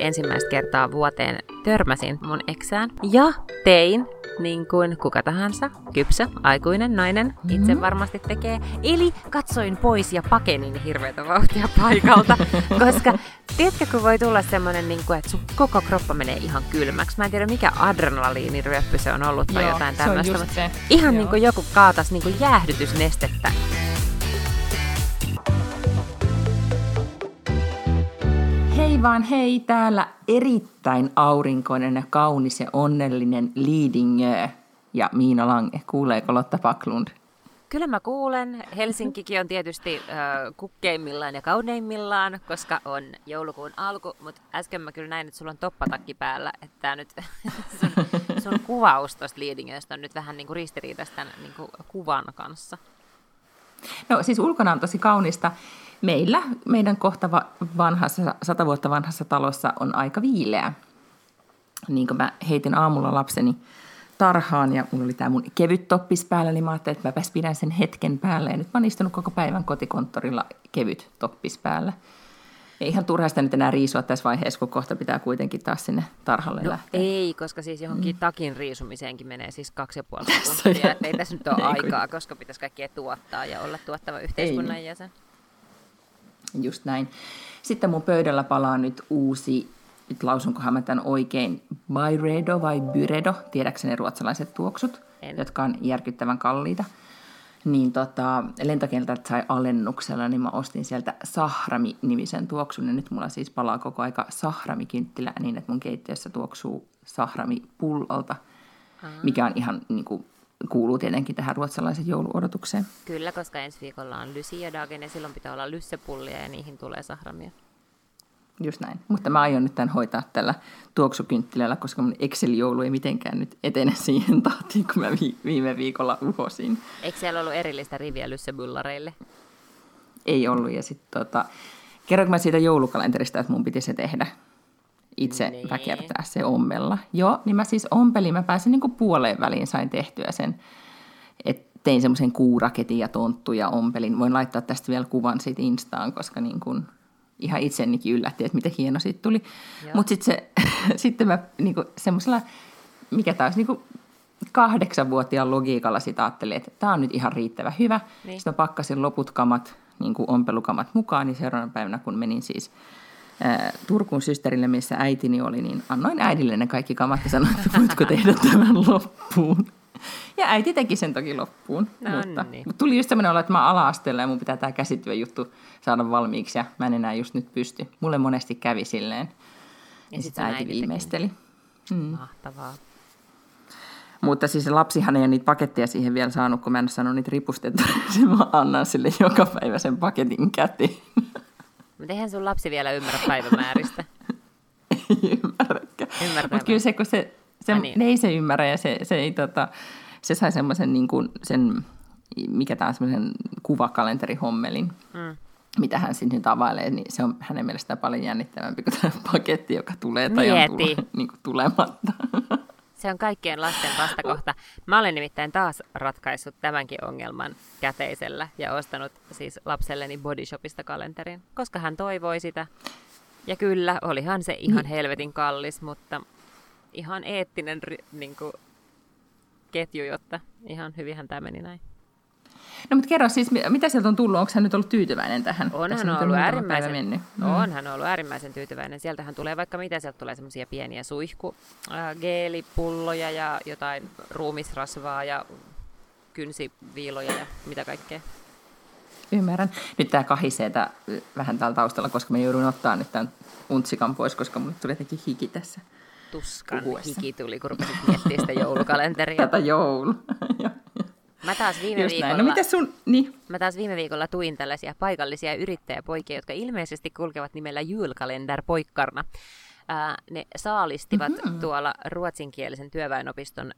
ensimmäistä kertaa vuoteen törmäsin mun eksään ja tein niin kuin kuka tahansa, kypsä, aikuinen nainen mm-hmm. itse varmasti tekee. Eli katsoin pois ja pakenin hirveätä vauhtia paikalta, koska tiedätkö, kun voi tulla semmoinen, niin kuin, että sun koko kroppa menee ihan kylmäksi. Mä en tiedä, mikä adrenaliiniryöppy se on ollut tai Joo, jotain tämmöistä. Ihan niin kuin joku kaatas niin kuin jäähdytysnestettä Vaan hei, täällä erittäin aurinkoinen ja kaunis ja onnellinen Liidingö ja Miina Lange. Kuuleeko Lotta Paklund? Kyllä mä kuulen. Helsinkikin on tietysti äh, kukkeimmillaan ja kauneimmillaan, koska on joulukuun alku, mutta äsken mä kyllä näin, että sulla on toppatakki päällä, että nyt sun, sun kuvaus tuosta on nyt vähän niin kuin ristiriidasta tämän niin kuin kuvan kanssa. No siis ulkona on tosi kaunista meillä, meidän kohta vanhassa, sata vuotta vanhassa talossa on aika viileä. Niin kuin mä heitin aamulla lapseni tarhaan ja mulla oli tämä mun kevyt toppis päällä, niin mä ajattelin, että mäpäs pidän sen hetken päällä. Ja nyt mä oon istunut koko päivän kotikonttorilla kevyt toppis päällä. Ei ihan turhasta nyt enää riisua tässä vaiheessa, kun kohta pitää kuitenkin taas sinne tarhalle no, lähteä. ei, koska siis johonkin mm. takin riisumiseenkin menee siis kaksi ja puoli tuntia. ei tässä nyt ole aikaa, koska pitäisi kaikkea tuottaa ja olla tuottava yhteiskunnan ei. jäsen. Just näin. Sitten mun pöydällä palaa nyt uusi, nyt lausunkohan mä tämän oikein, Byredo vai Byredo, tiedäkseni ruotsalaiset tuoksut, en. jotka on järkyttävän kalliita. Niin tota, lentokentältä sai alennuksella, niin mä ostin sieltä Sahrami-nimisen tuoksun, ja nyt mulla siis palaa koko aika Sahrami-kynttilä niin, että mun keittiössä tuoksuu Sahrami-pullolta, mikä on ihan niin kuin, kuuluu tietenkin tähän ruotsalaisen jouluodotukseen. Kyllä, koska ensi viikolla on Dagen ja silloin pitää olla lyssepullia ja niihin tulee sahramia. Just näin. Mutta mä aion nyt tämän hoitaa tällä tuoksukynttilällä, koska mun Excel-joulu ei mitenkään nyt etene siihen tahtiin, kun mä viime viikolla uhosin. Eikö siellä ollut erillistä riviä lyssebullareille? Ei ollut. Ja sitten tota, kerroinko mä siitä joulukalenterista, että mun piti se tehdä? itse niin. väkertää se ommella. Joo, niin mä siis ompelin, mä pääsin niin kuin puoleen väliin, sain tehtyä sen, että tein semmoisen kuuraketin ja tonttu ja ompelin. Voin laittaa tästä vielä kuvan siitä Instaan, koska niin kuin ihan itsenikin yllätti, että miten hieno siitä tuli. Mutta sitten sitten mä niin kuin semmoisella, mikä taas niin kuin kahdeksanvuotiaan logiikalla sitä ajattelin, että tämä on nyt ihan riittävän hyvä. Niin. Sitten mä pakkasin loput kamat, niin kuin ompelukamat mukaan, niin seuraavana päivänä kun menin siis Turkuun systerille, missä äitini oli, niin annoin äidille ne kaikki kamat ja sanoin, että voitko tehdä tämän loppuun. Ja äiti teki sen toki loppuun. No mutta, niin. mutta tuli just sellainen olo, että mä ala-asteella ja mun pitää tämä juttu saada valmiiksi ja mä en enää just nyt pysty. Mulle monesti kävi silleen. Ja, ja sitten äiti viimeisteli. Mm. Mahtavaa. Mutta siis lapsihan ei ole niitä paketteja siihen vielä saanut, kun mä en ole saanut niitä ripustettua. mä annan sille joka päivä sen paketin käteen. Mutta eihän sun lapsi vielä ymmärrä päivämääristä. ei ymmärräkään. Mutta kyllä se, kun se, se niin. ei se ymmärrä ja se, se, ei, tota, se sai semmoisen niin kuin sen, mikä tämä on semmoisen kuvakalenteri-hommelin. Mm mitä hän sinne nyt availee, niin se on hänen mielestään paljon jännittävämpi kuin tämä paketti, joka tulee tai Mieti. on tule, niin kuin tulematta. Se on kaikkien lasten vastakohta. Mä olen nimittäin taas ratkaissut tämänkin ongelman käteisellä ja ostanut siis lapselleni Bodyshopista kalenterin, koska hän toivoi sitä. Ja kyllä, olihan se ihan niin. helvetin kallis, mutta ihan eettinen niin kuin, ketju, jotta ihan hyvinhän tämä meni näin. No mutta kerro siis, mitä sieltä on tullut? Onko hän nyt ollut tyytyväinen tähän? On hän ollut äärimmäisen, mennyt. Mm. on hän ollut äärimmäisen tyytyväinen. Sieltähän tulee vaikka mitä, sieltä tulee semmoisia pieniä suihku, äh, geelipulloja ja jotain ruumisrasvaa ja kynsiviiloja ja mitä kaikkea. Ymmärrän. Nyt tämä kahisee tää, vähän täällä taustalla, koska mä joudun ottaa nyt tämän untsikan pois, koska mulle tuli jotenkin hiki tässä. Tuskan puhuessa. hiki tuli, kun rupesit miettimään sitä joulukalenteria. Tätä joulu. Mä taas viime Just viikolla... No miten sun... Niin. Mä taas viime viikolla tuin tällaisia paikallisia yrittäjäpoikia, jotka ilmeisesti kulkevat nimellä Julkalender poikkarna. Ää, ne saalistivat mm-hmm. tuolla ruotsinkielisen työväenopiston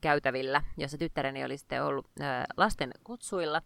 käytävillä, jossa tyttäreni oli sitten ollut ää, lasten kutsuilla.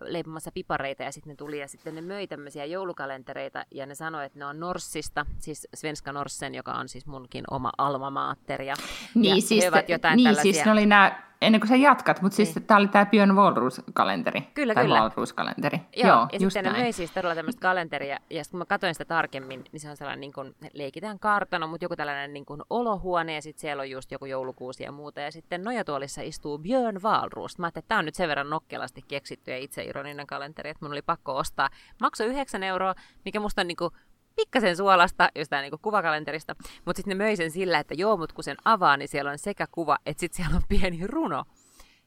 Leipomassa pipareita ja sitten ne tuli ja sitten ne möi tämmöisiä joulukalentereita ja ne sanoi, että ne on Norssista, siis Svenska Norsen, joka on siis munkin oma alma mater. Ja, niin, ja siis, he ovat jotain niin tällaisia... siis ne oli nämä, ennen kuin sä jatkat, mutta siis niin. tämä oli tämä Björn Wahlroos-kalenteri. Kyllä, tai kyllä. Wahlroos-kalenteri. Joo, Joo ja just sitten näin. ne siis todella tämmöistä kalenteria, ja sitten kun mä katsoin sitä tarkemmin, niin se on sellainen, niin kuin, leikitään kartano, mutta joku tällainen niin kuin olohuone, ja sitten siellä on just joku joulukuusi ja muuta, ja sitten nojatuolissa istuu Björn Wahlroos. Mä ajattelin, että tämä on nyt sen verran nokkelasti keksitty ja itseironinen kalenteri, että mun oli pakko ostaa. Maksoi 9 euroa, mikä musta on niin kuin pikkasen suolasta jostain niin kuvakalenterista, mutta sitten ne möi sen sillä, että joo, mutta kun sen avaa, niin siellä on sekä kuva, että sitten siellä on pieni runo.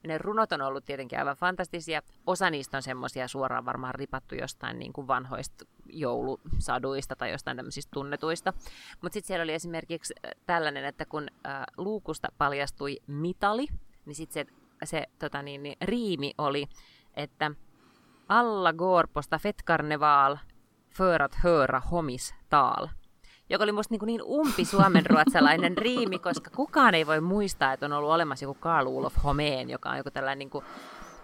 Ja ne runot on ollut tietenkin aivan fantastisia. Osa niistä on semmoisia suoraan varmaan ripattu jostain niin kuin vanhoista joulusaduista tai jostain tämmöisistä tunnetuista. Mutta sitten siellä oli esimerkiksi äh, tällainen, että kun äh, luukusta paljastui mitali, niin sitten se, se tota niin, niin, riimi oli, että alla går på för att höra homis tal joka oli musta niin, niin umpi suomenruotsalainen riimi, koska kukaan ei voi muistaa, että on ollut olemassa joku Karl Olof Homeen, joka on joku tällainen niin kuin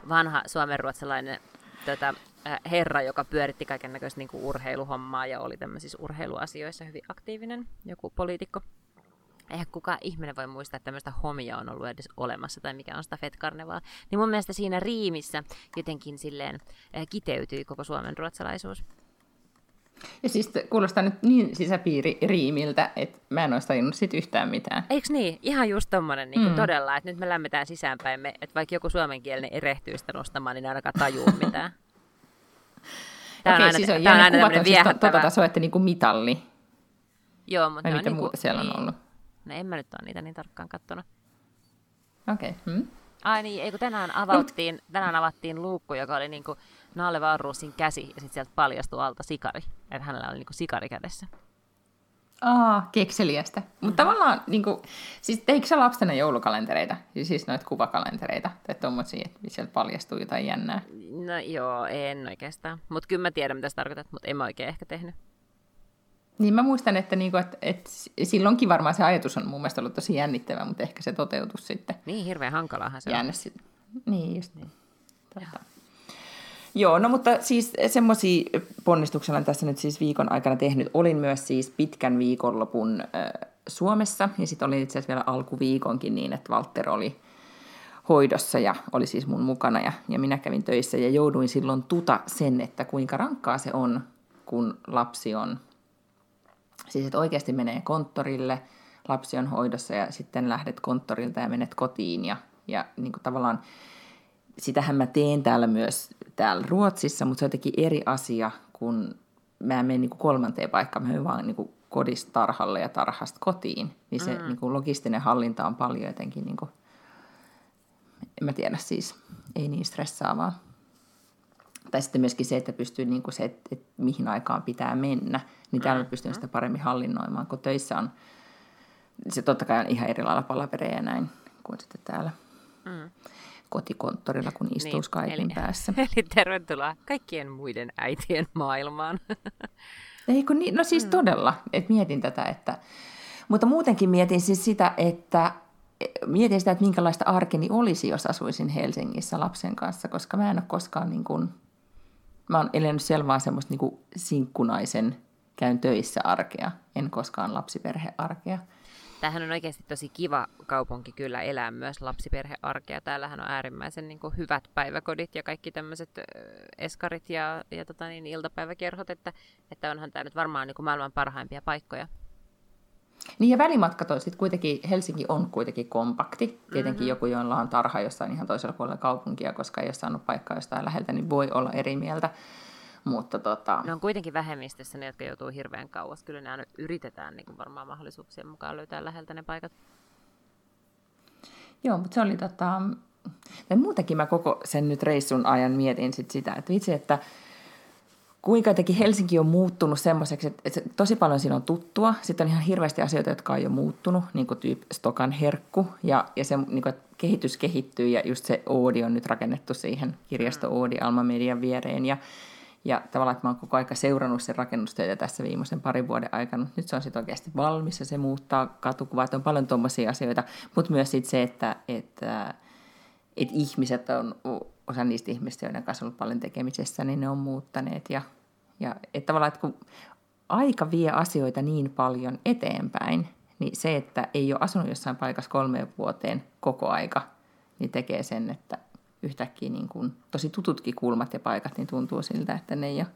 vanha suomenruotsalainen tota, äh, herra, joka pyöritti kaiken näköistä niin urheiluhommaa ja oli tämmöisissä urheiluasioissa hyvin aktiivinen, joku poliitikko. Eihän kukaan ihminen voi muistaa, että tämmöistä homia on ollut edes olemassa tai mikä on Stafet Carnival. Niin mun mielestä siinä riimissä jotenkin silleen äh, kiteytyi koko suomen ruotsalaisuus. Ja siis kuulostaa nyt niin sisäpiiririimiltä, että mä en olisi tajunnut siitä yhtään mitään. Eiks niin? Ihan just tommonen niin mm. todella, että nyt me lämmetään sisäänpäin, me, että vaikka joku suomenkielinen erehtyy sitä nostamaan, niin ne ainakaan tajuu mitään. Tämä Okei, on aina, siis on, tämä on aina tämmöinen viehättävä. Tuota tasoa, että niinku mitalli. Joo, mutta mitä niinku, muuta siellä on ollut? No en mä nyt ole niitä niin tarkkaan kattonut. Okei. Okay. Hmm? Ai niin, ei kun tänään, avattiin, tänään avattiin luukku, joka oli niinku Nalle Varruusin käsi, ja sitten sieltä paljastui alta sikari. Että hänellä oli niinku sikari kädessä. Aa, kekseliästä. Mm-hmm. Mutta tavallaan, niin kuin, siis teikö sä lapsena joulukalentereita? Siis noita kuvakalentereita? Tai tommosia, että sieltä paljastuu jotain jännää? No joo, en oikeastaan. Mutta kyllä mä tiedän, mitä sä tarkoitat, mutta en mä oikein ehkä tehnyt. Niin mä muistan, että, niinku, että, että silloinkin varmaan se ajatus on mun mielestä ollut tosi jännittävä, mutta ehkä se toteutus sitten. Niin, hirveän hankalaahan se on. Sit. Niin, just niin. Totta. Joo, no mutta siis semmoisia ponnistuksia olen tässä nyt siis viikon aikana tehnyt. Olin myös siis pitkän viikonlopun äh, Suomessa ja sitten olin itse asiassa vielä alkuviikonkin niin, että Walter oli hoidossa ja oli siis mun mukana ja, ja minä kävin töissä ja jouduin silloin tuta sen, että kuinka rankkaa se on, kun lapsi on, siis että oikeasti menee konttorille, lapsi on hoidossa ja sitten lähdet konttorilta ja menet kotiin ja, ja niin kuin tavallaan sitähän mä teen täällä myös täällä Ruotsissa, mutta se on jotenkin eri asia, kun mä menen niin kuin kolmanteen paikkaan, mä menen vaan niin kodista tarhalle ja tarhasta kotiin, niin se mm. niin kuin logistinen hallinta on paljon jotenkin, niin kuin, en mä tiedä siis, ei niin stressaavaa. Tai sitten myöskin se, että pystyy niin kuin se, että, että mihin aikaan pitää mennä, niin täällä mä pystyn sitä paremmin hallinnoimaan, kun töissä on, se totta kai on ihan eri lailla palavereja ja näin kuin sitten täällä. Mm kotikonttorilla, kun istuu niin, Skypein eli, päässä. Eli tervetuloa kaikkien muiden äitien maailmaan. Eikö niin? No siis mm. todella, että mietin tätä, että... Mutta muutenkin mietin siis sitä, että mietin sitä, että minkälaista arkeni olisi, jos asuisin Helsingissä lapsen kanssa, koska mä en ole koskaan niin kuin, mä oon elänyt vaan semmoista niin kuin sinkkunaisen käyn töissä arkea, en koskaan lapsiperhearkea. Tämähän on oikeasti tosi kiva kaupunki kyllä elää myös lapsiperhearkea. Täällähän on äärimmäisen niin kuin, hyvät päiväkodit ja kaikki tämmöiset eskarit ja, ja tota, niin, iltapäiväkerhot, että, että onhan tämä nyt varmaan niin kuin, maailman parhaimpia paikkoja. Niin ja välimatkat on sitten kuitenkin, Helsinki on kuitenkin kompakti. Tietenkin mm-hmm. joku, jolla on tarha jossain ihan toisella puolella kaupunkia, koska ei ole saanut paikkaa jostain läheltä, niin voi olla eri mieltä. Mutta tota... Ne on kuitenkin vähemmistössä ne, jotka joutuu hirveän kauas. Kyllä ne aina yritetään niin varmaan mahdollisuuksien mukaan löytää läheltä ne paikat. Joo, mutta se oli tota... Ja muutenkin mä koko sen nyt reissun ajan mietin sit sitä, että vitsi, että kuinka jotenkin Helsinki on muuttunut semmoiseksi, että, että tosi paljon siinä on tuttua. Sitten on ihan hirveästi asioita, jotka on jo muuttunut, niin kuin tyyppi Stokan herkku. Ja, ja se niin kuin, kehitys kehittyy ja just se Oodi on nyt rakennettu siihen kirjasto mm. Oodi Alma Median viereen. Ja, ja tavallaan, että mä oon koko aika seurannut sen rakennustöitä tässä viimeisen parin vuoden aikana. Nyt se on sitten oikeasti valmis ja se muuttaa katukuvaa. Että on paljon tuommoisia asioita, mutta myös sit se, että, että, että ihmiset on osa niistä ihmistä, joiden kanssa on ollut paljon tekemisessä, niin ne on muuttaneet. Ja, ja että tavallaan, että kun aika vie asioita niin paljon eteenpäin, niin se, että ei ole asunut jossain paikassa kolmeen vuoteen koko aika, niin tekee sen, että yhtäkkiä niin kuin tosi tututkin kulmat ja paikat, niin tuntuu siltä, että ne ei ole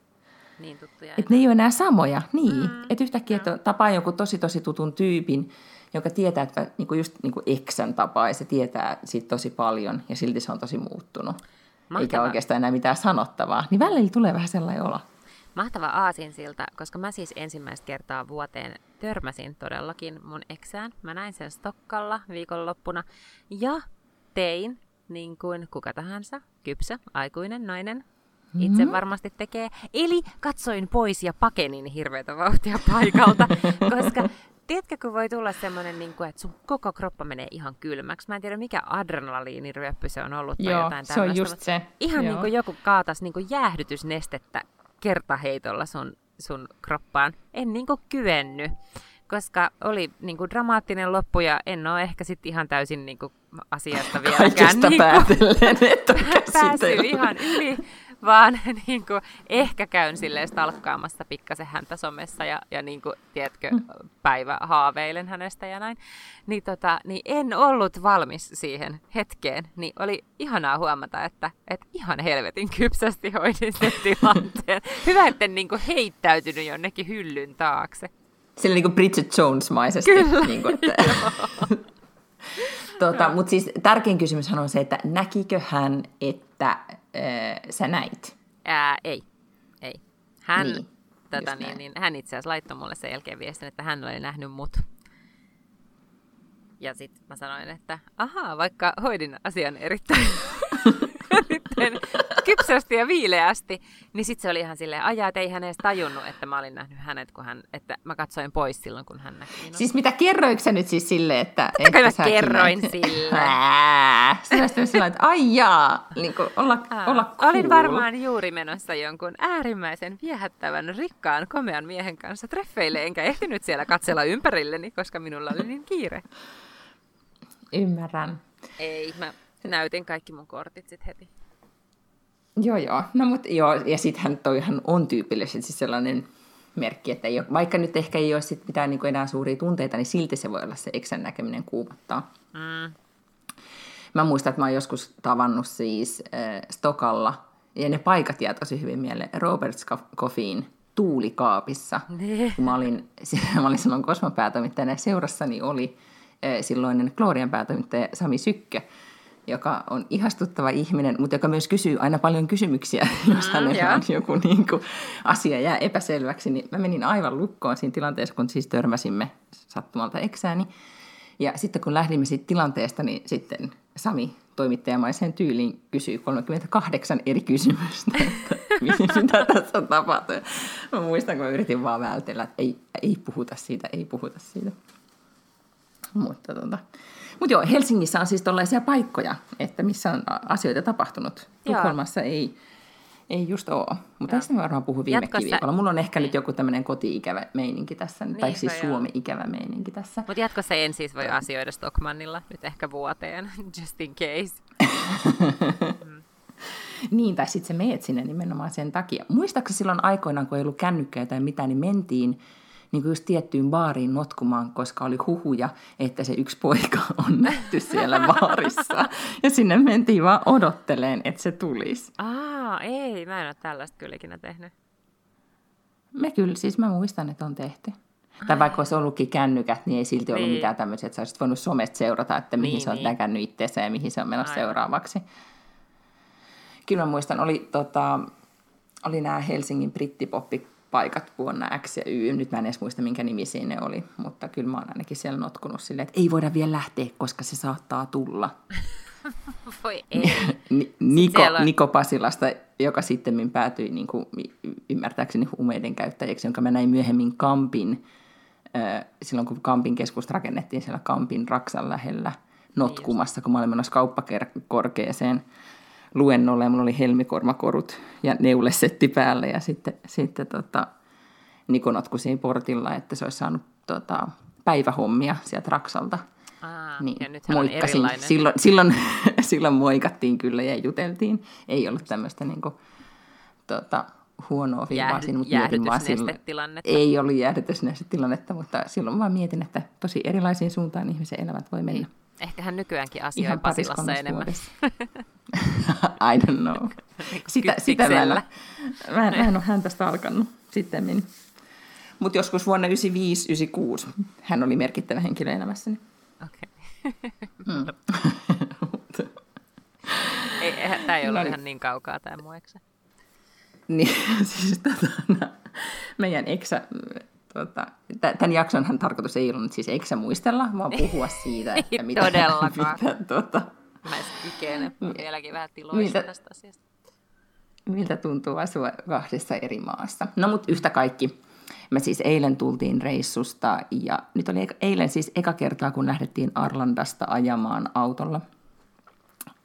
Niin tuttuja. että ne ei ole enää samoja, niin. Mm, että yhtäkkiä että tapaa jonkun tosi tosi tutun tyypin, joka tietää, että niinku just niinku eksän tapaa, ja se tietää siitä tosi paljon, ja silti se on tosi muuttunut. Mahtavaa. Eikä oikeastaan enää mitään sanottavaa. Niin välillä tulee vähän sellainen olo. Mahtava aasinsilta, koska mä siis ensimmäistä kertaa vuoteen törmäsin todellakin mun eksään. Mä näin sen Stokkalla viikonloppuna ja tein niin kuin kuka tahansa, kypsä, aikuinen nainen, itse Mm-hmm. varmasti tekee. Eli katsoin pois ja pakenin hirveätä vauhtia paikalta, koska tiedätkö, kun voi tulla semmoinen, niin kuin, että sun koko kroppa menee ihan kylmäksi. Mä en tiedä, mikä adrenaliiniryöppy se on ollut tai Joo, jotain se on tällaista, just se. Ihan Joo. niin kuin joku kaatas niin kuin jäähdytysnestettä kertaheitolla sun, sun kroppaan. En niin kuin kyennyt, koska oli niin kuin dramaattinen loppu ja en ole ehkä sitten ihan täysin niin kuin asiasta vieläkään Kaikesta niin päätellen, että on päässyt ihan yli, vaan niin kuin, ehkä käyn silleen stalkkaamassa pikkasen häntä somessa ja, ja niin kuin, tiedätkö, päivä haaveilen hänestä ja näin. Niin, tota, niin en ollut valmis siihen hetkeen, niin oli ihanaa huomata, että, että ihan helvetin kypsästi hoidin sen tilanteen. Hyvä, etten niin kuin heittäytynyt jonnekin hyllyn taakse. Sillä niin kuin Bridget Jones-maisesti. Kyllä, Niin kuin, että... tota, Mutta siis tärkein kysymyshän on se, että näkikö hän, että äh, sä näit? Ää, ei, ei. Hän, Niin, tota, niin, niin, hän itse asiassa laittoi mulle sen jälkeen viestin, että hän oli nähnyt mut. Ja sitten mä sanoin, että ahaa, vaikka hoidin asian erittäin, erittäin kypsästi ja viileästi, niin sitten se oli ihan silleen, ajaa, että ei hän edes tajunnut, että mä olin nähnyt hänet, kun hän, että mä katsoin pois silloin, kun hän näki minut. Siis mitä kerroiko sä nyt siis silleen, että... Totta kai että mä kerroin näit? sille. Olisit sillä että ai jaa, niin kuin olla, Aa, olla cool. Olin varmaan juuri menossa jonkun äärimmäisen viehättävän, rikkaan, komean miehen kanssa treffeille, enkä ehtinyt siellä katsella ympärilleni, koska minulla oli niin kiire. Ymmärrän. Ei, mä näytin kaikki mun kortit sit heti. Joo, joo. No mutta joo, ja sittenhän toihan on tyypillisesti siis sellainen merkki, että ei ole, vaikka nyt ehkä ei ole sit mitään niin enää suuria tunteita, niin silti se voi olla se eksän näkeminen kuumattaa. Mm. Mä muistan, että mä oon joskus tavannut siis äh, Stokalla, ja ne paikat jää tosi hyvin mieleen, Robert Coffin tuulikaapissa. Ne. Kun mä olin, mä olin silloin Kosmopäätoimittajana ja seurassani oli äh, silloinen Glorian päätoimittaja Sami Sykkö, joka on ihastuttava ihminen, mutta joka myös kysyy aina paljon kysymyksiä, jos Mm, hänellä joo. on joku niin kuin, asia jää epäselväksi. Niin mä menin aivan lukkoon siinä tilanteessa, kun siis törmäsimme sattumalta eksääni. Ja sitten kun lähdimme siitä tilanteesta, niin sitten Sami toimittajamaisen tyyliin kysyi 38 eri kysymystä, että mitä tässä on tapahtunut. Mä muistan, kun mä yritin vaan vältellä, että ei, ei puhuta siitä, ei puhuta siitä. Mutta tota. Mut joo, Helsingissä on siis tällaisia paikkoja, että missä on asioita tapahtunut. Joo. Tukholmassa ei, ei just ole. Mutta tästä mä varmaan puhun viime Jatkossa- viikolla. Mulla on ehkä nyt joku tämmöinen koti-ikävä meininki tässä, tai Niinpä siis. Suomi-ikävä meininki tässä. Mutta jatkossa en siis voi asioida Stockmannilla nyt ehkä vuoteen, just in case. Niin, tai sitten sä meet sinne nimenomaan sen takia. Muistaaksä silloin aikoinaan, kun ei ollut kännykkää tai mitään, niin mentiin niin kuin just tiettyyn baariin notkumaan, koska oli huhuja, että se yksi poika on nähty siellä baarissa. Ja sinne mentiin vaan odotteleen, että se tulisi. Aa, ei, mä en ole tällaista kyllä ikinä tehnyt. Me kyllä, siis mä muistan, että on tehty. Tai vaikka olisi ollutkin kännykät, niin ei silti ollut Niin. mitään tämmöisiä, että sä olisit voinut somesta seurata, että mihin Niin, sä oot niin. näkännyt itseäsi ja mihin se on menossa Aivan. seuraavaksi. Kyllä mä muistan, oli, tota, oli nämä Helsingin brittipoppipaikat vuonna X ja Y. Nyt mä en edes muista, minkä nimisiä ne oli, mutta kyllä mä oon ainakin siellä notkunut silleen, että ei voida vielä lähteä, koska se saattaa tulla. Voi ei. Ni- Niko, on- Niko Pasilasta, joka sitten päätyi niin kuin, ymmärtääkseni huumeiden käyttäjäksi, jonka mä näin myöhemmin Kampin, äh, silloin kun Kampin keskusta rakennettiin siellä Kampin Raksan lähellä notkumassa, kun mä olin menossa kauppakorkeeseen luennolle ja mulla oli helmikormakorut ja neulesetti päällä ja sitten, sitten tota, Niko notkui siinä portilla, että se olisi saanut tota, päivähommia sieltä Raksalta. Aa, niin ja nythän on erilainen. Silloin, silloin, silloin moikattiin kyllä ja juteltiin. Ei ollut tämmöistä niin kuin, tota, huonoa viivaa siinä, mutta mietin vaan silloin, ei ollut jäähdytysnestetilannetta, mutta silloin vaan mietin, että tosi erilaisiin suuntaan ihmisen elämät voi mennä. Ehkähän nykyäänkin asioi Ihan Pasilassa enemmän. vuodessa. I don't know. Sitä, sitä mä, en, mä, en, mä en ole häntä stalkannut sitten. Mutta joskus vuonna 95-96 hän oli merkittävä henkilö elämässäni. Okei. Mm. Ei, tämä ei ollut No niin. ihan niin kaukaa tämä mun eksä. Niin, siis tota, no, meidän eksä, tota, tä- tämän jaksonhan tarkoitus ei ollut siis eksä muistella, vaan puhua siitä, Ei että mitä, todellakaan. mitä, tota, Mä en kykene vieläkin vähän tiloissa tästä asiasta. miltä tuntuu asua kahdessa eri maassa. No mutta yhtä kaikki. Me siis eilen tultiin reissusta ja nyt oli eilen siis eka kertaa, kun lähdettiin Arlandasta ajamaan autolla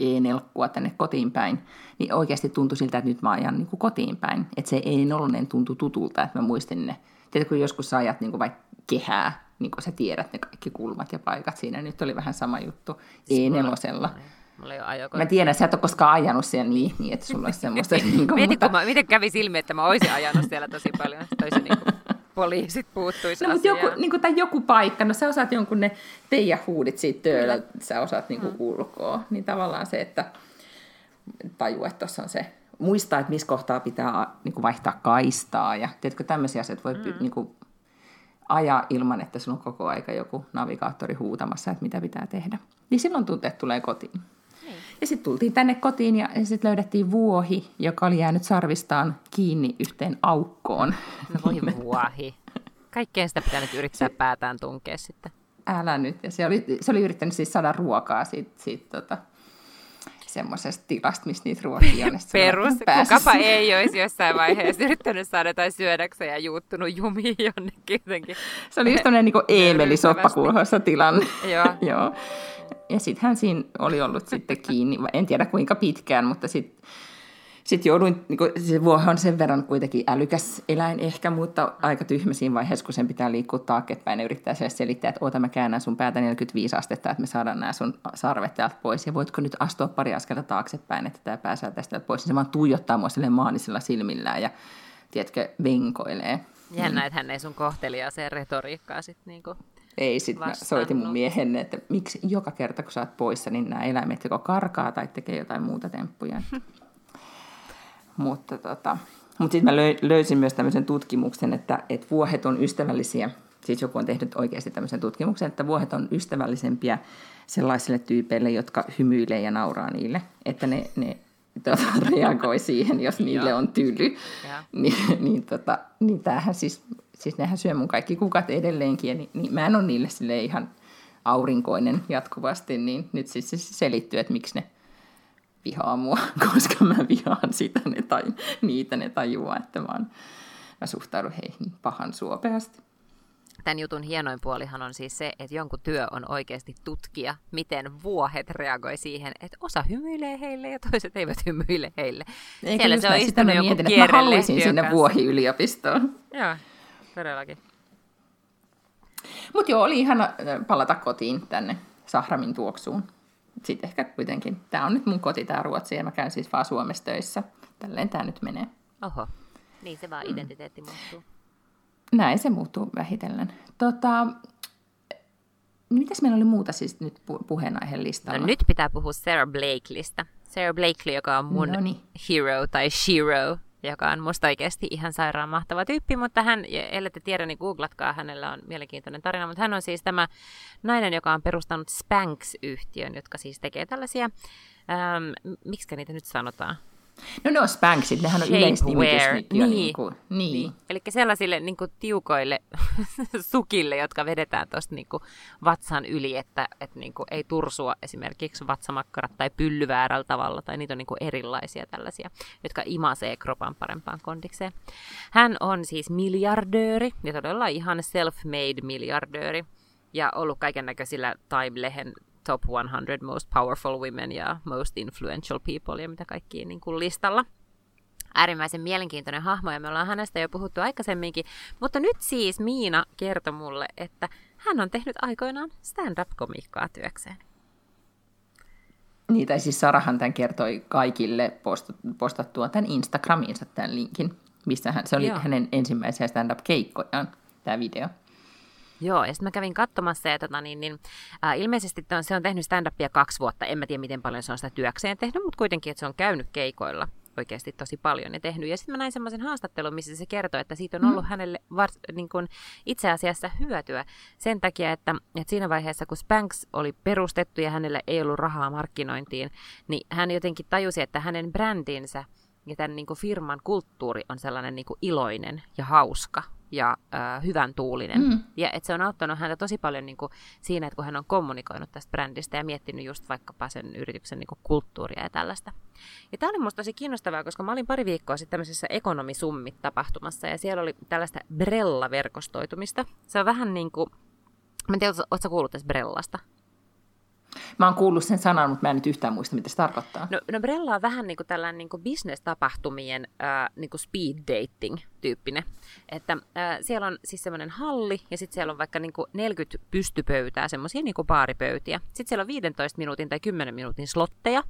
E-nelkkua tänne kotiin päin, niin oikeasti tuntui siltä, että nyt mä ajan niin kuin kotiin päin. Että se E4 tuntui tutulta, että mä muistin ne. Tiedätkö, kun joskus sä ajat niin kuin vaikka kehää, niin kuin sä tiedät ne kaikki kulmat ja paikat siinä. Nyt oli vähän sama juttu E4. Mulla ei ole ajokortti. Mä tiedän, sä et ole koskaan ajanut siellä niin, niin että sulla olisi semmoista... niin kuin, Mietin, kun mä, miten kävi silmi, että mä olisin ajanut siellä tosi paljon. Toisin niin kuin poliisit puuttuisi No, mutta joku, niin kuin, tai joku paikka, no sä osaat jonkun ne teidän huudit siitä tööltä, sä osaat niin kuin, ulkoa. Niin tavallaan se, että tajuu, että tuossa on se, muistaa, että missä kohtaa pitää niin kuin, vaihtaa kaistaa ja tiedätkö, tämmöisiä asioita voi mm. niin kuin, ajaa ilman, että sulla on koko aika joku navigaattori huutamassa, että mitä pitää tehdä. Niin silloin tunteet tulee kotiin. Ja sitten tultiin tänne kotiin ja sitten löydettiin vuohi, joka oli jäänyt sarvistaan kiinni yhteen aukkoon. No voi vuohi. Kaikkeen sitä pitää nyt yrittää päätään tunkea sitten. älä nyt. Ja se oli, se oli yrittänyt siis saada ruokaa siitä, siitä tota, semmoisesta tilasta, missä niitä ruokia on. Perus. Kukapa ei olisi jossain vaiheessa yrittänyt saada jotain syödäkseen ja juuttunut jumiin jonnekin jotenkin. Se oli just tämmöinen niin Eemeli soppakulhossa tilanne. Joo. Joo. Ja sitten hän siinä oli ollut sitten kiinni, en tiedä kuinka pitkään, mutta sitten sit jouduin, niin kuin, se vuohi on sen verran kuitenkin älykäs eläin ehkä, mutta aika tyhmä siinä vaiheessa, kun sen pitää liikkua taaksepäin ja yrittää sille selittää, että oota mä käännän sun päätä 45 astetta, että me saadaan nämä sun sarvet täältä pois ja voitko nyt astua pari askelta taaksepäin, että tämä pääsee tästä pois. Se vaan tuijottaa mua sille maanisilla silmillään ja tiedätkö, venkoilee. Jännä, että hän ei sun kohteliaaseen retoriikkaa sitten niinku. Ei, sitten mä soitin mun miehenne, että miksi joka kerta kun sä oot poissa, niin nämä eläimet joko karkaa tai tekee jotain muuta temppuja. mutta tota, mutta sitten mä löy, löysin myös tämmöisen tutkimuksen, että, että vuohet on ystävällisiä. Siis joku on tehnyt oikeasti tämmöisen tutkimuksen, että vuohet on ystävällisempiä sellaisille tyypeille, jotka hymyilee ja nauraa niille. Että ne, ne tota, reagoi siihen, jos niille on tyly. Joo. Niin, niin, tota, niin tämähän siis, siis nehän syö mun kaikki kukat edelleenkin, ja niin, niin mä en ole niille sille ihan aurinkoinen jatkuvasti, niin nyt siis se selittyy, että miksi ne vihaa mua, koska mä vihaan sitä ne tai, niitä ne tajuaa, että mä, oon, mä suhtaudun heihin pahan suopeasti. Tämän jutun hienoin puolihan on siis se, että jonkun työ on oikeasti tutkia, miten vuohet reagoi siihen, että osa hymyilee heille ja toiset eivät hymyile heille. Eikä Siellä se on sitä mä joku mietin, että mä haluaisin sinne kanssa. vuohi-yliopistoon. Joo, todellakin. Mutta joo, oli ihana palata kotiin tänne Sahramin tuoksuun. Sitten ehkä kuitenkin, tämä on nyt mun koti, tämä Ruotsi, ja mä käyn siis vaan Suomessa töissä. Tälleen tämä nyt menee. Oho. Niin se vaan identiteetti muuttuu. Näin se muuttuu vähitellen. Tota, mitäs meillä oli muuta siis nyt pu- puheenaiheen listalla? No nyt pitää puhua Sarah Blakelystä. Sarah Blakely, joka on mun Noniin. hero tai shiro, joka on musta oikeasti ihan sairaan mahtava tyyppi, mutta hän, ja ellette tiedä, niin googlatkaa, hänellä on mielenkiintoinen tarina, mutta hän on siis tämä nainen, joka on perustanut Spanx-yhtiön, jotka siis tekee tällaisia, ähm, miksi niitä nyt sanotaan? No ne on Spanksit, nehän on yleisnimitys nyt jo. Niin. Niin, kuin, niin. niin. Eli sellaisille niin kuin, tiukoille sukille, jotka vedetään tuosta niin kuin, vatsan yli, että, että niin kuin, ei tursua esimerkiksi vatsamakkarat tai pylly väärällä tavalla, tai niitä on niin kuin, erilaisia tällaisia, jotka imasee kropan parempaan kondikseen. Hän on siis miljardööri, ja todella ihan self-made miljardööri, ja ollut kaiken näköisillä Time-lehen top 100 most powerful women ja most influential people ja mitä kaikkia niin kuin listalla. äärimmäisen mielenkiintoinen hahmo ja me ollaan hänestä jo puhuttu aikaisemminkin. Mutta nyt siis Miina kertoi mulle, että hän on tehnyt aikoinaan stand-up-komiikkaa työkseen. Niin, tai siis Sarahan tämän kertoi kaikille postattua tämän Instagramiinsa tämän linkin, missä hän, se oli Joo. hänen ensimmäisiä stand-up-keikkojaan, tämä video. Joo, ja sitten mä kävin katsomassa, ja tota, niin, niin, äh, ilmeisesti ton, se on tehnyt stand-upia kaksi vuotta. En mä tiedä, miten paljon se on sitä työkseen tehnyt, mutta kuitenkin, että se on käynyt keikoilla oikeasti tosi paljon ja tehnyt. Ja sitten mä näin semmoisen haastattelun, missä se kertoi, että siitä on ollut mm. hänelle vars, niin kuin itse asiassa hyötyä sen takia, että, että siinä vaiheessa, kun Spanx oli perustettu ja hänelle ei ollut rahaa markkinointiin, niin hän jotenkin tajusi, että hänen brändinsä ja tämän niin kuin firman kulttuuri on sellainen niin kuin iloinen ja hauska ja äh, hyvän tuulinen. Mm. Ja että se on auttanut häntä tosi paljon niin kuin siinä, että kun hän on kommunikoinut tästä brändistä ja miettinyt just vaikkapa sen yrityksen niin kuin kulttuuria ja tällaista. Ja tämä oli musta tosi kiinnostavaa, koska mä olin pari viikkoa sitten tämmöisessä ekonomisummit-tapahtumassa ja siellä oli tällaista Brella-verkostoitumista. Se on vähän niin kuin, mä en tiedä, ootko kuullut tästä Brellasta? Mä oon kuullut sen sanan, mutta mä en nyt yhtään muista, mitä se tarkoittaa. No, no Brella on vähän niin kuin tällainen niin kuin business-tapahtumien äh, niin kuin speed dating-tyyppinen. Että äh, siellä on siis semmoinen halli, ja sitten siellä on vaikka niin kuin 40 pystypöytää, semmoisia niin baaripöytiä. Sitten siellä on 15 minuutin tai 10 minuutin slotteja.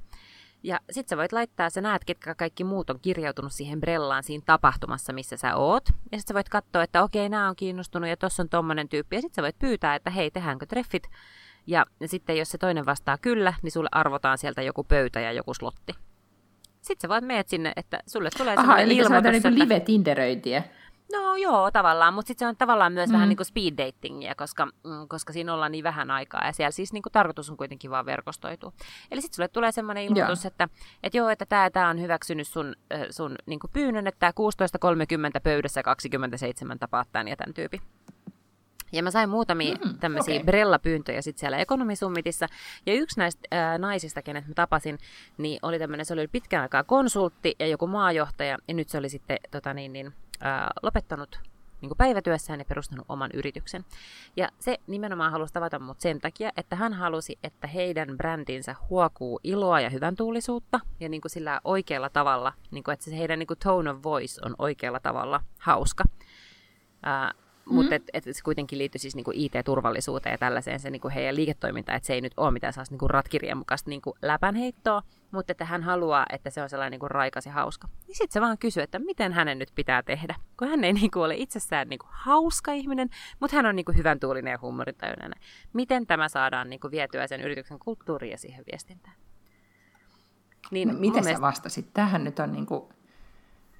Ja sit sä voit laittaa, sä näet, ketkä kaikki muut on kirjautunut siihen Brellaan siinä tapahtumassa, missä sä oot. Ja sit sä voit katsoa, että okei, nämä on kiinnostunut ja tossa on tommonen tyyppi. Ja sit sä voit pyytää, että hei, tehdäänkö treffit ja sitten jos se toinen vastaa kyllä, niin sulle arvotaan sieltä joku pöytä ja joku slotti. Sitten sä voit meet sinne, että sulle tulee Aha, eli ilmoitus. Aha, niin live-tinderöintiä. No joo, tavallaan, mutta sitten se on tavallaan myös mm. vähän niin kuin speed datingia, koska, mm, koska siinä ollaan niin vähän aikaa ja siellä siis niin kuin tarkoitus on kuitenkin vaan verkostoitua. Eli sitten sulle tulee semmoinen ilmoitus, että, että joo, että tämä, tämä on hyväksynyt sun, sun niin kuin pyynnön, että tämä 16.30 pöydässä 27 tapaat tämän ja tämän tyypin. Ja mä sain muutamia mm, tämmöisiä okay. Brella-pyyntöjä sitten siellä ekonomisummitissa. Ja yksi näistä ää, naisista, kenet mä tapasin, niin oli tämmöinen, se oli pitkän aikaa konsultti ja joku maajohtaja. Ja nyt se oli sitten tota niin, niin, ää, lopettanut niin päivätyössään ja perustanut oman yrityksen. Ja se nimenomaan halusi tavata mut sen takia, että hän halusi, että heidän brändinsä huokuu iloa ja hyvän tuulisuutta ja niin kuin sillä oikealla tavalla, niin kuin, että se heidän niin kuin tone of voice on oikealla tavalla hauska. Ää, Mm-hmm. Mutta et, et se kuitenkin liittyy siis niinku IT-turvallisuuteen ja tällaiseen se niinku heidän liiketoimintaan, että se ei nyt ole mitään sellaista niinku ratkirjan mukaista niinku läpänheittoa, mutta että hän haluaa, että se on sellainen niinku raikas ja hauska. Niin sitten se vaan kysyy, että miten hänen nyt pitää tehdä, kun hän ei niinku ole itsessään niinku hauska ihminen, mutta hän on niinku hyvän tuulinen ja huumorintajuinen. Miten tämä saadaan niinku vietyä sen yrityksen kulttuuriin ja siihen viestintään? Niin no, miten mielestä... sä vastasit? Tähän nyt on niinku...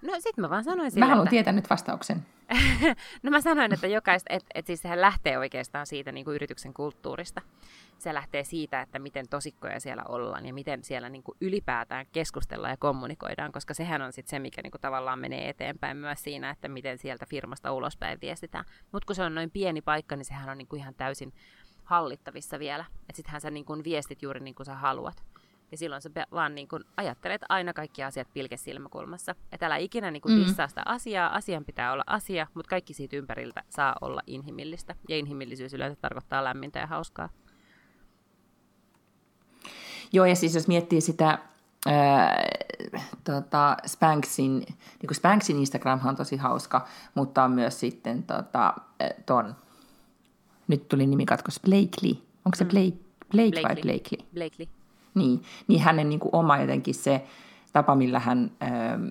No sit mä vaan sanoin sille, Mä haluan että... tietää nyt vastauksen. no mä sanoin, että jokaista, että et siis sehän lähtee oikeastaan siitä niin kuin yrityksen kulttuurista. Se lähtee siitä, että miten tosikkoja siellä ollaan ja miten siellä niin kuin ylipäätään keskustellaan ja kommunikoidaan, koska sehän on sitten se, mikä niin kuin tavallaan menee eteenpäin myös siinä, että miten sieltä firmasta ulospäin viestitään. Mutta kun se on noin pieni paikka, niin sehän on niin kuin ihan täysin hallittavissa vielä. Että sittenhän sä niin kuin viestit juuri niin kuin sä haluat. Ja silloin sä vaan niin kun ajattelet aina kaikki asiat pilkesilmäkulmassa. Että älä ikinä niin kun mm. dissaa sitä asiaa. Asian pitää olla asia, mutta kaikki siitä ympäriltä saa olla inhimillistä. Ja inhimillisyys yleensä tarkoittaa lämmintä ja hauskaa. Joo, ja siis jos miettii sitä ää, tota, Spanksin, niin kuin Spanksin Instagram on tosi hauska, mutta on myös sitten tota, ton, nyt tuli nimikatkos Blakely. Onko se Blake, Blake Blakely. vai Blakely? Blakely. Niin, niin hänen niin kuin oma jotenkin se tapa, millä hän ähm,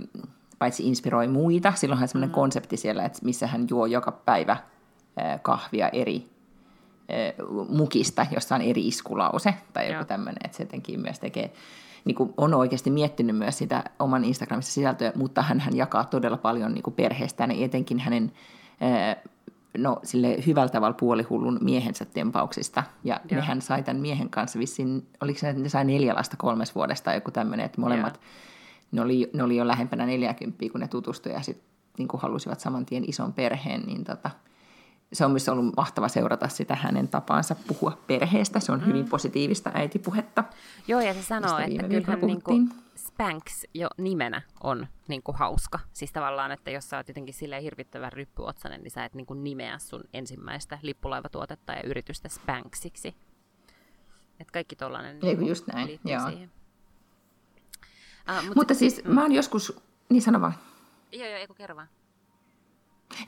paitsi inspiroi muita, silloin hän semmoinen mm. konsepti siellä, että missä hän juo joka päivä äh, kahvia eri äh, mukista, jossa on eri iskulause tai joku tämmöinen, että se jotenkin myös tekee, niin kuin on oikeasti miettinyt myös sitä oman Instagramissa sisältöä, mutta hän, hän jakaa todella paljon niin kuin perheestään ja etenkin hänen äh, no, sille hyvällä tavalla puolihullun miehensä tempauksista. Ja Joo. nehän sai tämän miehen kanssa vissiin, oliko se, että ne sai neljä lasta kolmes vuodesta tai joku tämmöinen, että molemmat, ne oli, ne oli jo lähempänä 40, kun ne tutustuivat ja sitten niin halusivat saman tien ison perheen, niin tota, se on myös ollut mahtava seurata sitä hänen tapaansa puhua perheestä. Se on mm. hyvin positiivista äitipuhetta. Joo, ja se sanoo, että kyllähän niin kuin Spanks jo nimenä on niin kuin hauska. Siis tavallaan, että jos sä oot jotenkin silleen hirvittävän ryppyotsainen, niin sä et niin kuin nimeä sun ensimmäistä lippulaivatuotetta ja yritystä Spanksiksi. Että kaikki tollainen niin just näin, joo. siihen. Uh, mutta, mutta siis mm. mä oon joskus Niin sano vaan. Joo, joo, ei kun kerro vaan.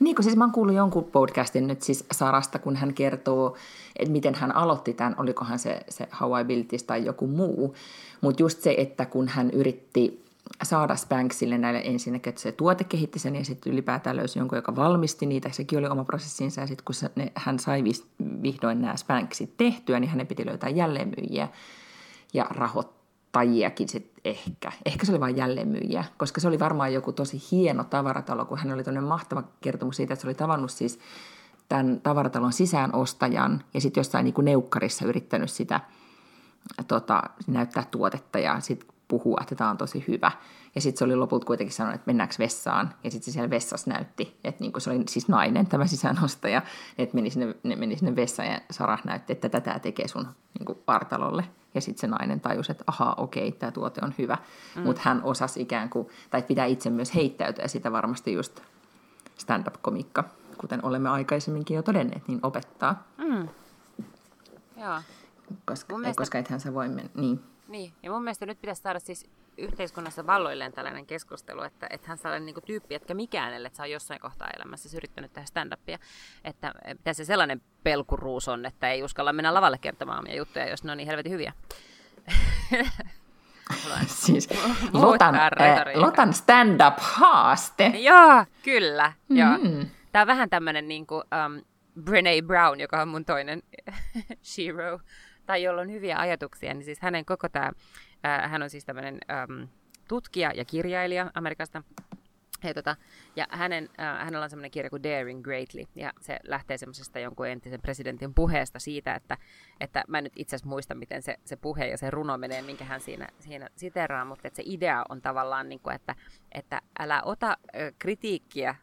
Niin kun siis mä oon kuullut jonkun podcastin nyt siis Sarasta, kun hän kertoo, että miten hän aloitti tämän, olikohan se, se How I tai joku muu. Mutta just se, että kun hän yritti saada Spanksille näille ensinnäkin, että se tuote kehitti sen ja sitten ylipäätään löysi jonkun, joka valmisti niitä. Sekin oli oma prosessinsa ja sitten kun se, ne, hän sai vihdoin nämä Spanksit tehtyä, niin hänen piti löytää jälleenmyyjiä ja rahoittajiakin sit ehkä. Ehkä se oli vain jälleenmyyjiä, koska se oli varmaan joku tosi hieno tavaratalo, kun hän oli toinen mahtava kertomus siitä, että se oli tavannut siis tämän tavaratalon sisäänostajan ja sitten jossain niin kuin neukkarissa yrittänyt sitä tota, näyttää tuotetta ja sitten puhua, että tämä on tosi hyvä. Ja sitten se oli lopulta kuitenkin sanonut, että mennäänkö vessaan. Ja sitten se siellä vessassa näytti, että niin se oli siis nainen, tämä sisäänostaja, että meni sinne, ne meni sinne vessaan ja Sara näytti, että tätä tekee sun niin vartalolle. Ja sitten se nainen tajusi, että ahaa, okei, tämä tuote on hyvä. Mm. Mutta hän osasi ikään kuin, tai pitää itse myös heittäytyä, sitä varmasti just stand-up-komikka, kuten olemme aikaisemminkin jo todenneet, niin opettaa. Mm. Joo. Koska, mielestä... koska ethän sä voi mennä, niin. Niin, ja mun mielestä nyt pitäisi saada siis yhteiskunnassa valloilleen tällainen keskustelu, että, että hän saa niin tyyppi, että mikään, että saa jossain kohtaa elämässä siis yrittänyt tehdä stand-upia. Että mitä se sellainen pelkuruus on, että ei uskalla mennä lavalle kertomaan omia juttuja, jos ne on niin helvetin hyviä. siis Lotan, äh, Lotan stand-up-haaste. Joo, kyllä. Mm. Joo. Tämä on vähän tämmöinen niin kuin, um, Brene Brown, joka on mun toinen Shiro tai jolla on hyviä ajatuksia, niin siis hänen koko tämä, hän on siis tämmöinen äm, tutkija ja kirjailija Amerikasta, ja, tota, ja hänen, äh, hänellä on semmoinen kirja kuin Daring Greatly, ja se lähtee semmoisesta jonkun entisen presidentin puheesta siitä, että, että mä en nyt itse asiassa muista, miten se, se puhe ja se runo menee, minkä hän siinä, siinä siteraa, mutta että se idea on tavallaan, niin kuin, että, että älä ota äh, kritiikkiä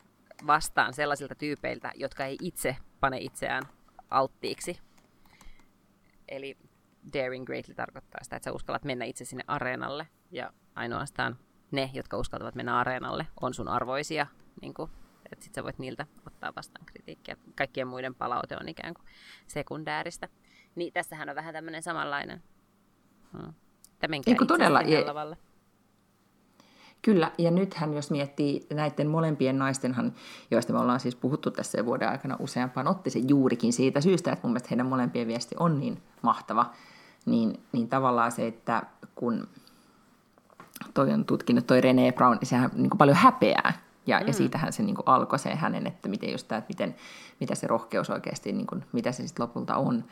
vastaan sellaisilta tyypeiltä, jotka ei itse pane itseään alttiiksi Eli daring greatly tarkoittaa sitä, että sä uskallat mennä itse sinne areenalle ja ainoastaan ne, jotka uskaltavat mennä areenalle, on sun arvoisia, niin kuin, että sit sä voit niiltä ottaa vastaan kritiikkiä. Kaikkien muiden palaute on ikään kuin sekundääristä. Niin tässähän on vähän tämmöinen samanlainen. Hmm. Että todella, ja, lavalle. Kyllä, ja nythän jos miettii näiden molempien naistenhan, joista me ollaan siis puhuttu tässä vuoden aikana useampaan se juurikin siitä syystä, että mun mielestä heidän molempien viesti on niin mahtava, niin, niin tavallaan se, että kun toi on tutkinut toi René Brown, niin sehän niin kuin paljon häpeää, ja, mm. ja siitähän se niin kuin alkoi se hänen, että miten just tämä, että miten, mitä se rohkeus oikeasti, niin kuin, mitä se sitten lopulta on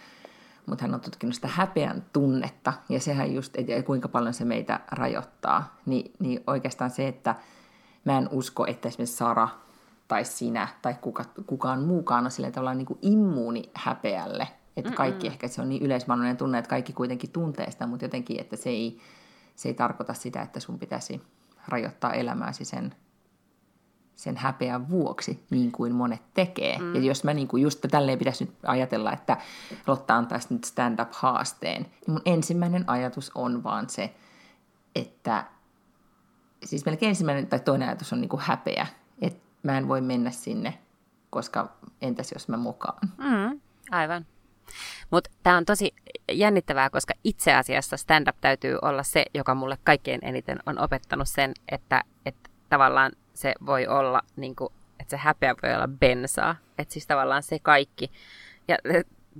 mutta hän on tutkinut sitä häpeän tunnetta, ja sehän just, että kuinka paljon se meitä rajoittaa, Ni, niin oikeastaan se, että mä en usko, että esimerkiksi Sara tai sinä tai kuka, kukaan muukaan on sillä tavalla niin kuin immuuni häpeälle, että kaikki Mm-mm. ehkä se on niin yleismaailmainen tunne, että kaikki kuitenkin tuntee sitä, mutta jotenkin, että se ei, se ei tarkoita sitä, että sun pitäisi rajoittaa elämääsi sen sen häpeän vuoksi, niin kuin monet tekee. Mm. Ja jos mä niin kuin just tälleen pitäisi nyt ajatella, että Lotta antaisi nyt stand-up-haasteen, niin mun ensimmäinen ajatus on vaan se, että siis melkein ensimmäinen tai toinen ajatus on niin kuin häpeä, että mä en voi mennä sinne, koska entäs jos mä mukaan. Mm, aivan. Mutta tämä on tosi jännittävää, koska itse asiassa stand-up täytyy olla se, joka mulle kaikkein eniten on opettanut sen, että, että tavallaan se voi olla, niin kuin, että se häpeä voi olla bensaa. Että siis tavallaan se kaikki, ja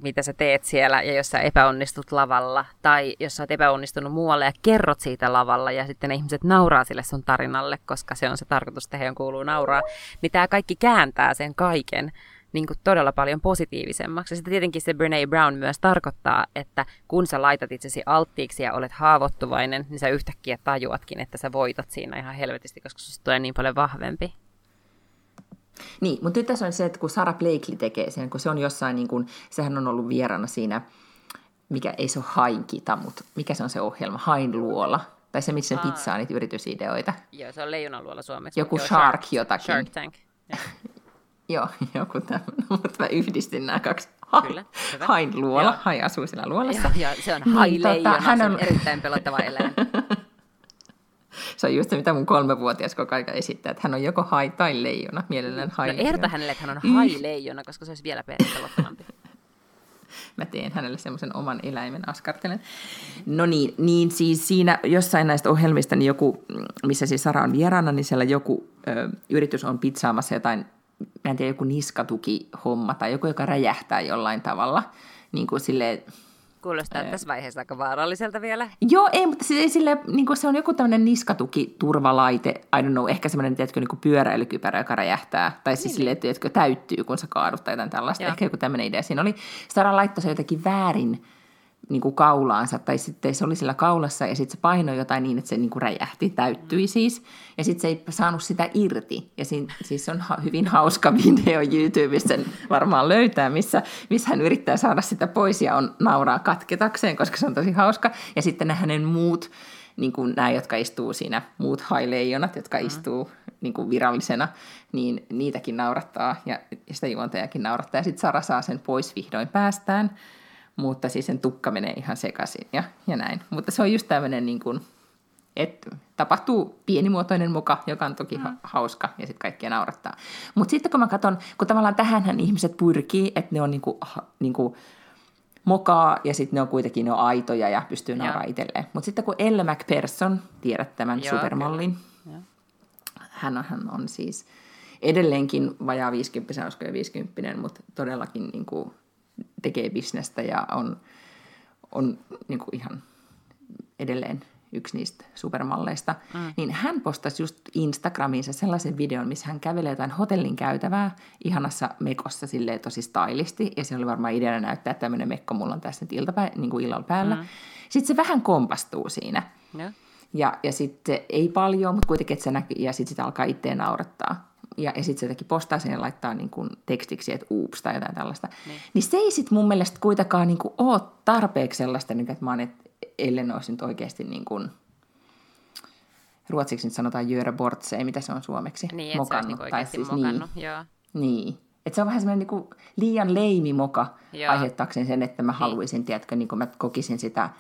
mitä sä teet siellä, ja jos sä epäonnistut lavalla, tai jos sä oot epäonnistunut muualle ja kerrot siitä lavalla, ja sitten ne ihmiset nauraa sille sun tarinalle, koska se on se tarkoitus, että heidän kuuluu nauraa, niin tämä kaikki kääntää sen kaiken niin kuin todella paljon positiivisemmaksi. Ja sitten tietenkin se Brene Brown myös tarkoittaa, että kun sä laitat itsesi alttiiksi ja olet haavoittuvainen, niin sä yhtäkkiä tajuatkin, että sä voitat siinä ihan helvetisti, koska susta tulee niin paljon vahvempi. Niin, mutta nyt tässä on se, että kun Sarah Blakely tekee sen, kun se on jossain, niin kuin, sehän on ollut vieraana siinä, mikä ei se ole Hainkita, mutta mikä se on se ohjelma, Hain luola, tai se, missä pizza on niitä yritysideoita. Joo, se on leijonaluola suomeksi. Joku Shark, Shark jotakin. Shark Tank. Joo, joku tämmöinen, mutta mä yhdistin nämä kaksi. Ha, Kyllä, hyvä. Hain luola, Joo. Hai asuu siellä luolassa. Ja, ja se on Hai niin, tota, hän on... se on erittäin pelottava eläin. se on just se, mitä mun kolmevuotias koko aika esittää, että hän on joko hai tai leijona, mielellään hai. No ehdota hänelle, että hän on hai leijona, koska se olisi vielä pelottavampi. mä teen hänelle semmoisen oman eläimen askartelen. No niin, niin siis siinä jossain näistä ohjelmista, niin joku, missä siis Sara on vieraana, niin siellä joku ö, yritys on pizzaamassa jotain, mä en tiedä, joku niskatukihomma tai joku, joka räjähtää jollain tavalla. Niin kuin silleen, Kuulostaa ee. tässä vaiheessa aika vaaralliselta vielä. Joo, ei, mutta se, sille, niin kuin se on joku tämmöinen niskatuki-turvalaite, I don't know, ehkä semmoinen, tiedätkö, niin kuin pyöräilykypärä, joka räjähtää, tai siis niin. silleen, tiedätkö, täyttyy, kun sä kaadut tai jotain tällaista. Joo. Ehkä joku tämmöinen idea. Siinä oli, Sara laittoi se jotenkin väärin niin kuin kaulaansa, tai sitten se oli sillä kaulassa ja sitten se painoi jotain niin, että se niin kuin räjähti, täyttyi siis. Ja sitten se ei saanut sitä irti. Ja siinä, siis on ha- hyvin hauska video YouTubessa, sen varmaan löytää, missä, missä hän yrittää saada sitä pois ja on nauraa katketakseen, koska se on tosi hauska. Ja sitten ne hänen muut, niin kuin nämä, jotka istuu siinä, muut haileijonat, jotka mm. istuu niin kuin virallisena, niin niitäkin naurattaa ja sitä juontajakin naurattaa. Ja sitten Sara saa sen pois vihdoin päästään mutta siis sen tukka menee ihan sekaisin ja, ja näin. Mutta se on just tämmöinen, niin kuin, että tapahtuu pienimuotoinen muka, joka on toki mm. hauska ja sitten kaikkia naurattaa. Mutta sitten kun mä katson, kun tavallaan tähänhän ihmiset pyrkii, että ne on niin kuin, niin kuin mokaa ja sitten ne on kuitenkin ne on aitoja ja pystyy nauraa itselleen. Mutta sitten kun Elle McPherson, tiedät tämän Joo, supermallin, hän on, hän on siis edelleenkin vajaa 50, olisiko jo 50, mutta todellakin niin kuin tekee bisnestä ja on, on niin kuin ihan edelleen yksi niistä supermalleista, mm. niin hän postasi just Instagramiinsa sellaisen videon, missä hän kävelee jotain hotellin käytävää ihanassa mekossa silleen tosi stylisti, ja se oli varmaan ideana näyttää, että tämmöinen mekko mulla on tässä nyt iltapä, niin kuin illalla päällä. Mm. Sitten se vähän kompastuu siinä. Yeah. Ja, ja sitten ei paljon, mutta kuitenkin, että se näkyy, ja sitten sitä alkaa itteen naurattaa ja, ja sitten se jotenkin postaa sen ja laittaa niin kuin tekstiksi, että uups tai jotain tällaista. Niin, niin se ei sitten mun mielestä kuitenkaan niin kuin ole tarpeeksi sellaista, niin että mä oon, että ellen olisi nyt oikeasti niin kuin, ruotsiksi nyt sanotaan jöra bortse, mitä se on suomeksi? Niin, mokannut. Niin tai siis, mokannut, niin, joo. Niin. Et se on vähän semmoinen niin liian leimi moka aiheuttaakseen sen, että mä niin. haluaisin, tiedätkö, niin kuin mä kokisin sitä –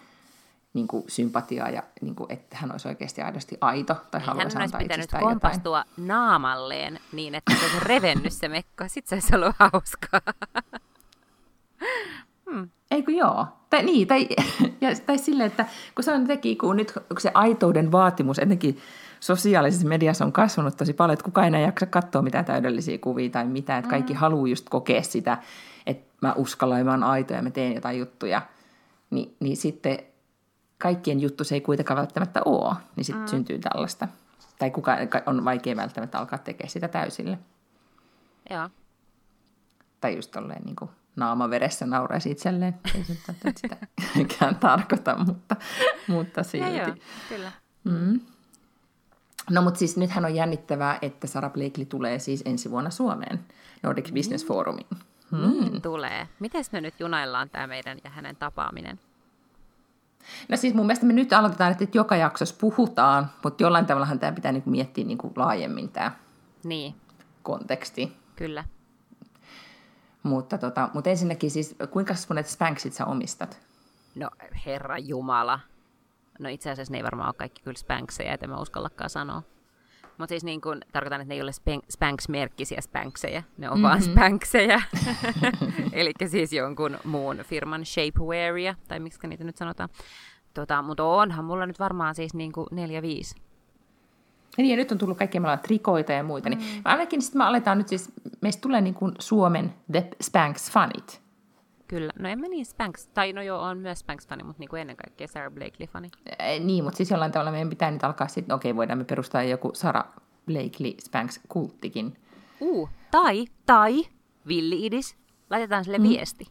niin kuin sympatiaa ja niin kuin, että hän olisi oikeasti aidosti aito tai niin, haluaisi Hän olisi pitänyt kompastua jotain. naamalleen niin, että se olisi revennyt se mekko. Sitten se olisi ollut hauskaa. hmm. Eikö joo? Tai, niin, tai, ja, tai silleen, että kun se on teki, kun nyt kun se aitouden vaatimus etenkin sosiaalisessa mediassa on kasvanut tosi paljon, että kukaan ei jaksa katsoa mitään täydellisiä kuvia tai mitään, että kaikki mm. haluaa just kokea sitä, että mä uskallan ja mä oon aito ja mä teen jotain juttuja, niin, niin sitten kaikkien juttu se ei kuitenkaan välttämättä ole, niin sitten mm. syntyy tällaista. Tai kuka on vaikea välttämättä alkaa tekemään sitä täysille. Joo. Tai just tolleen niin kuin naama veressä nauraisi itselleen. Ei se nyt sitäkään tarkoita, mutta, mutta silti. Ja joo, kyllä. Mm. No mutta siis nythän on jännittävää, että Sara Blakely tulee siis ensi vuonna Suomeen Nordic Business mm. Forumiin. Mm. Tulee. Miten me nyt junaillaan tämä meidän ja hänen tapaaminen? No siis mun mielestä me nyt aloitetaan, että joka jaksossa puhutaan, mutta jollain tavallahan tämä pitää niinku miettiä niinku laajemmin tämä niin. konteksti. Kyllä. Mutta, tota, mutta ensinnäkin siis, kuinka monet Spanksit sä omistat? No herra Jumala. No itse asiassa ne ei varmaan ole kaikki kyllä Spankseja, että mä uskallakaan sanoa. Mutta siis niin kun, tarkoitan, että ne ei ole Spanx-merkkisiä Spanxeja, ne on mm-hmm. vaan Spanxeja. Eli siis jonkun muun firman shapewearia, tai miksi niitä nyt sanotaan. Tota, mutta onhan mulla nyt varmaan siis niin kuin neljä, viisi. Niin, ja nyt on tullut kaikkia, meillä on trikoita ja muita. Niin mm. Ainakin sitten me aletaan nyt siis, meistä tulee niin kuin Suomen The Spanx-fanit. Kyllä. No en mä niin Spanx, tai no joo, on myös Spanx-fani, mutta niin kuin ennen kaikkea Sarah Blakely-fani. Äh, niin, mutta siis jollain tavalla meidän pitää nyt alkaa sitten, okei, okay, voidaan me perustaa joku Sarah Blakely Spanx-kulttikin. Uh, tai, tai, Villi Idis, laitetaan sille mm. viesti.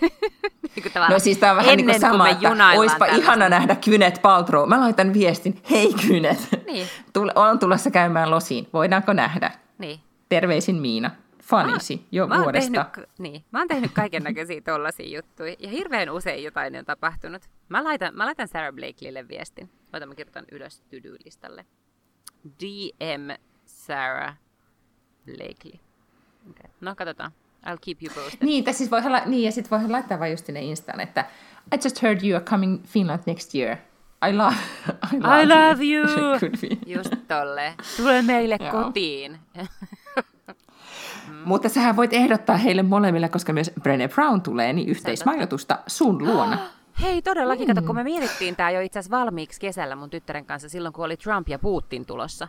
niin no siis tämä on vähän niin kuin sama, että oispa tällaista. ihana nähdä Kynet Paltrow. Mä laitan viestin, hei Kynet, niin. Tule, on tulossa käymään losiin, voidaanko nähdä? Niin. Terveisin Miina fanisi mä, jo mä vuodesta. Tehnyt, niin, mä oon tehnyt kaiken näköisiä tollaisia juttuja ja hirveän usein jotain on tapahtunut. Mä laitan, mä laitan Sarah Blakelylle viestin. Otan, mä kirjoitan ylös tydylistalle. DM Sarah Blakely. Okay. No, katsotaan. I'll keep you posted. Niin, siis voi, niin ja sitten voi laittaa vain just sinne Instaan, että I just heard you are coming Finland next year. I love, I love, I love you. you. Just tolle. Tule meille kotiin. Mm. Mutta sähän voit ehdottaa heille molemmille, koska myös Brené Brown tulee, niin yhteismajoitusta sun luona. Hei, todellakin. Mm. Kato, kun me mietittiin tämä jo itse asiassa valmiiksi kesällä mun tyttären kanssa silloin, kun oli Trump ja Putin tulossa.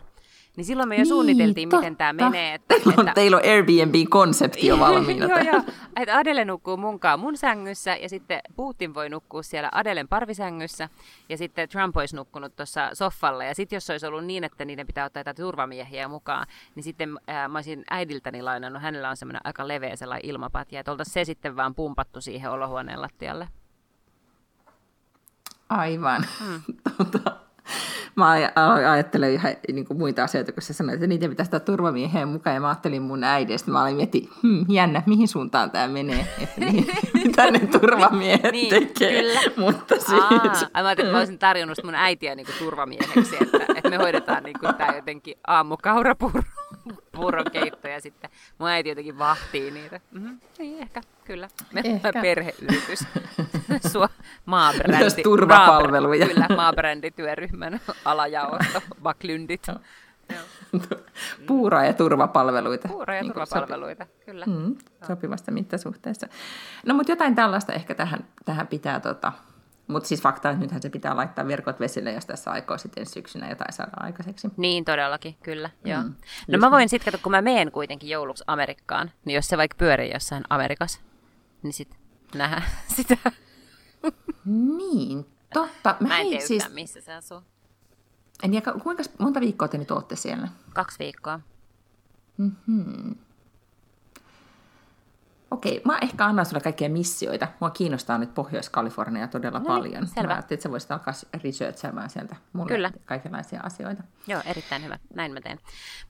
Niin silloin me jo niin, suunniteltiin, totta. miten tämä menee. Että, teillä, on, että... teillä on Airbnb-konsepti jo valmiina. joo, joo. Että Adele nukkuu munkaan mun sängyssä ja sitten Putin voi nukkua siellä Adelen parvisängyssä ja sitten Trump olisi nukkunut tuossa soffalla. Ja sitten jos olisi ollut niin, että niiden pitää ottaa jotain turvamiehiä mukaan, niin sitten ää, mä olisin äidiltäni lainannut, hänellä on semmoinen aika leveä sellainen ilmapatja, että oltaisiin se sitten vaan pumpattu siihen olohuoneen lattialle. Aivan. Mm. tota, mä ajattelen ihan niin kuin muita asioita, kun sä sanoit, että niitä pitäisi ottaa turvamieheen mukaan, ja mä ajattelin mun äidistä, mä olin mietin, hmm, jännä, mihin suuntaan tämä menee, että niin, mitä ne turvamiehet niin, tekee. Kyllä. Mutta siis... Aa, mä ajattelin, että mä olisin tarjonnut mun äitiä niin kuin turvamieheksi, että, että me hoidetaan niin kuin tämä jotenkin aamukaurapurro keitto ja sitten mun äiti jotenkin vahtii niitä. Mm-hmm. Niin, ehkä, kyllä. Me ehkä. perheyritys. Sua maabrändi. Myös turvapalveluja. Maabr- kyllä, maabrändityöryhmän alajaosto, baklyndit. Puura- ja turvapalveluita. Puura- ja niin turvapalveluita, sopi- kyllä. Mm, sopivasta mittasuhteessa. No, mutta jotain tällaista ehkä tähän, tähän pitää tota, mutta siis fakta, että nythän se pitää laittaa verkot vesille, jos tässä aikoo sitten syksynä jotain saada aikaiseksi. Niin, todellakin, kyllä. Mm. Joo. No Just mä voin sitten, kun mä meen kuitenkin jouluksi Amerikkaan, niin jos se vaikka pyörii jossain Amerikassa, niin sitten nähdään sitä. Niin, totta. Mä, mä en tiedä siis... missä se asuu. En, ja kuinka monta viikkoa te nyt olette siellä? Kaksi viikkoa. Mm-hmm. Okei, mä ehkä annan sulle kaikkia missioita. Mua kiinnostaa nyt Pohjois-Kalifornia todella no niin, paljon. Selvä. Mä ajattelin, että sä voisit alkaa researchaamaan sieltä mulle Kyllä. kaikenlaisia asioita. Joo, erittäin hyvä. Näin mä teen.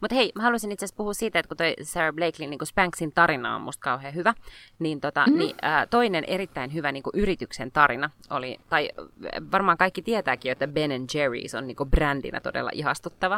Mutta hei, mä haluaisin itse asiassa puhua siitä, että kun toi Sarah Blakely niin Spanksin tarina on musta kauhean hyvä, niin, tota, mm-hmm. niin äh, toinen erittäin hyvä niin yrityksen tarina oli, tai varmaan kaikki tietääkin, että Ben Jerry's on niin brändinä todella ihastuttava.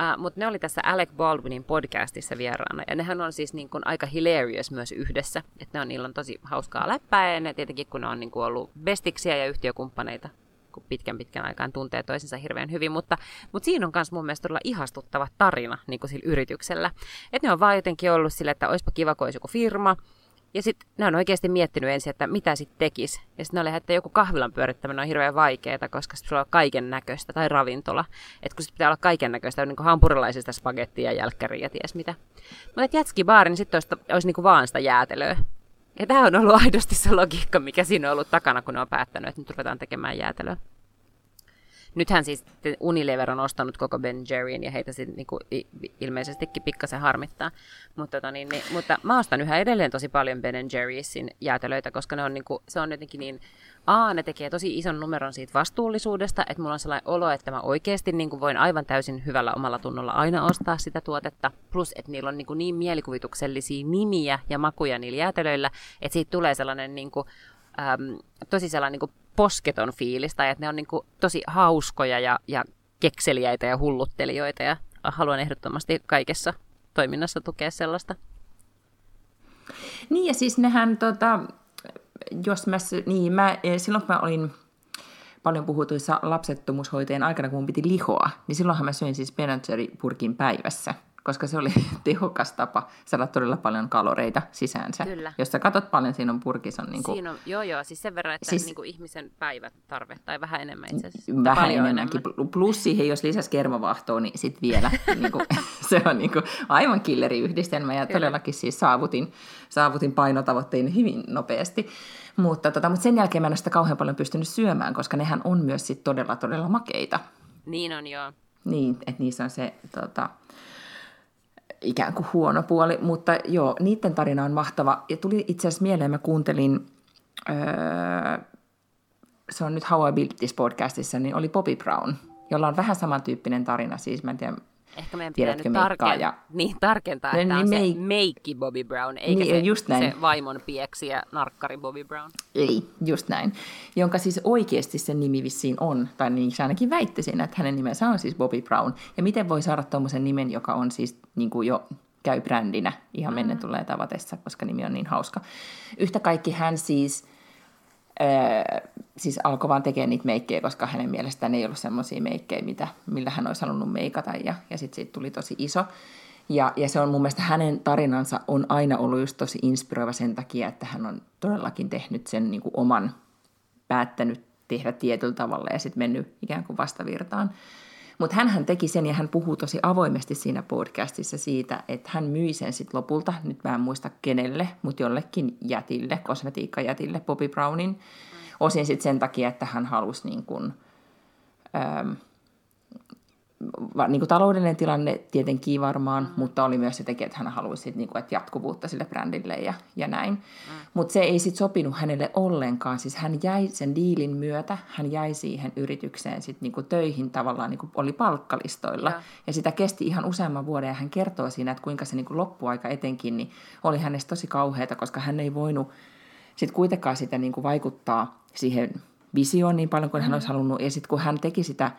Äh, Mutta ne oli tässä Alec Baldwinin podcastissa vieraana, ja nehän on siis niin aika hilarious myös yhdessä yhdessä. Että ne on, niillä on tosi hauskaa läppää ja ne tietenkin kun ne on niin kuin ollut bestiksiä ja yhtiökumppaneita kun pitkän pitkän aikaan tuntee toisensa hirveän hyvin, mutta, mutta siinä on myös mun mielestä todella ihastuttava tarina niin kuin sillä yrityksellä. Että ne on vaan jotenkin ollut sille, että olisipa kiva, kun olisi joku firma, ja sitten ne on oikeasti miettinyt ensin, että mitä sitten tekisi. Ja sitten ne oli, että joku kahvilan pyörittäminen on hirveän vaikeaa, koska sitten sulla on kaiken näköistä, tai ravintola. Että kun sitten pitää olla kaiken näköistä, niin kuin hampurilaisista spagettia, jälkkäriä ties mitä. Mutta jätski baari, niin sitten olisi, olisi niin kuin vaan sitä jäätelöä. Ja tämä on ollut aidosti se logiikka, mikä siinä on ollut takana, kun ne on päättänyt, että nyt ruvetaan tekemään jäätelöä. Nythän siis Unilever on ostanut koko Ben Jerryn ja heitä sitten niinku ilmeisestikin pikkasen harmittaa. Mutta, tota, niin, niin, mutta mä ostan yhä edelleen tosi paljon Ben Jerry'sin jäätelöitä, koska ne on, niinku, se on jotenkin niin... A, ne tekee tosi ison numeron siitä vastuullisuudesta, että mulla on sellainen olo, että mä oikeasti niin voin aivan täysin hyvällä omalla tunnolla aina ostaa sitä tuotetta. Plus, että niillä on niin, niin mielikuvituksellisia nimiä ja makuja niillä jäätelöillä, että siitä tulee sellainen niin kuin, äm, tosi sellainen niin kuin posketon fiilis, tai että ne on niin kuin tosi hauskoja ja, ja kekseliäitä ja hulluttelijoita, ja haluan ehdottomasti kaikessa toiminnassa tukea sellaista. Niin, ja siis nehän, tota, jos mä, niin mä, eh, silloin kun mä olin paljon puhutuissa lapsettomuushoiteen aikana, kun mun piti lihoa, niin silloinhan mä söin siis Ben purkin päivässä – koska se oli tehokas tapa saada todella paljon kaloreita sisäänsä. Kyllä. Jos sä katsot paljon, siinä on purkissa. On niin kuin, siinä on, joo, joo, siis sen verran, että siis, niin kuin ihmisen päivätarve, tai vähän enemmän itse asiassa. Vähän enemmänkin. Enemmän. Plus siihen, jos lisäs kermavahtoa, niin sitten vielä. niin kuin, se on niin kuin, aivan killeriyhdistelmä, ja Kyllä. todellakin siis saavutin, saavutin painotavoitteen hyvin nopeasti. Mutta, tota, mutta sen jälkeen mä en ole sitä kauhean paljon pystynyt syömään, koska nehän on myös sit todella, todella makeita. Niin on, joo. Niin, että niissä on se tota, ikään kuin huono puoli, mutta joo, niiden tarina on mahtava. Ja tuli itse asiassa mieleen, mä kuuntelin, öö, se on nyt How I Built This podcastissa, niin oli Bobby Brown, jolla on vähän samantyyppinen tarina, siis mä en tiedä, Ehkä meidän pitää nyt tarken... ja... niin, tarkentaa, että niin, on niin, se meikki Bobby Brown, eikä niin, se, just näin. se vaimon pieksiä narkkari Bobby Brown. Ei, just näin. Jonka siis oikeasti sen nimi vissiin on, tai niin se ainakin väittäisin, että hänen nimensä on siis Bobby Brown. Ja miten voi saada tuommoisen nimen, joka on siis niin kuin jo käy brändinä ihan mm. tulee tavatessa, koska nimi on niin hauska. Yhtä kaikki hän siis Öö, siis alkoi vaan tekemään niitä meikkejä, koska hänen mielestään ei ollut semmoisia meikkejä, mitä, millä hän olisi halunnut meikata, ja, ja sitten siitä tuli tosi iso. Ja, ja se on mun mielestä hänen tarinansa on aina ollut just tosi inspiroiva sen takia, että hän on todellakin tehnyt sen niin kuin oman, päättänyt tehdä tietyllä tavalla ja sitten mennyt ikään kuin vastavirtaan. Mutta hän teki sen ja hän puhuu tosi avoimesti siinä podcastissa siitä, että hän myi sen sitten lopulta, nyt mä en muista kenelle, mutta jollekin jätille, kosmetiikkajätille, Bobby Brownin. Osin sitten sen takia, että hän halusi niin kuin, ähm, niin kuin taloudellinen tilanne tietenkin varmaan, mm. mutta oli myös se tekijä, että hän haluaisi niin kuin, että jatkuvuutta sille brändille ja, ja näin. Mm. Mutta se ei sitten sopinut hänelle ollenkaan. Siis hän jäi sen diilin myötä, hän jäi siihen yritykseen sit niin kuin töihin tavallaan, niin kuin oli palkkalistoilla. Ja. ja sitä kesti ihan useamman vuoden ja hän kertoo siinä, että kuinka se niin kuin loppuaika etenkin niin oli hänestä tosi kauheata, koska hän ei voinut sitten kuitenkaan sitä niin kuin vaikuttaa siihen visioon niin paljon kuin mm. hän olisi halunnut. Ja sitten kun hän teki sitä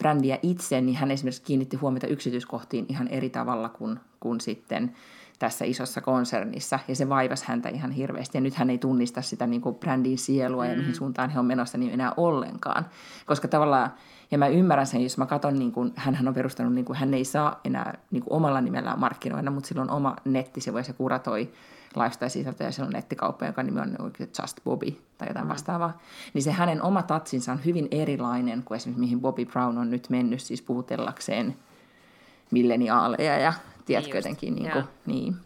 brändiä itse, niin hän esimerkiksi kiinnitti huomiota yksityiskohtiin ihan eri tavalla kuin, kuin sitten tässä isossa konsernissa, ja se vaivasi häntä ihan hirveästi, ja nyt hän ei tunnista sitä niin kuin brändin sielua mm. ja mihin suuntaan he on menossa niin enää ollenkaan, koska tavallaan, ja mä ymmärrän sen, jos mä katson, niin kuin, hän on perustanut, niin kuin, hän ei saa enää niin kuin omalla nimellään markkinoida, mutta sillä on oma nettisivu, ja se kuratoi lifestyle-sisältöjä, siellä on nettikauppa, joka nimi on Just Bobby tai jotain mm. vastaavaa, niin se hänen oma tatsinsa on hyvin erilainen kuin esimerkiksi mihin Bobby Brown on nyt mennyt, siis puhutellakseen milleniaaleja ja tiedätkö jotenkin, niin, kuin, niin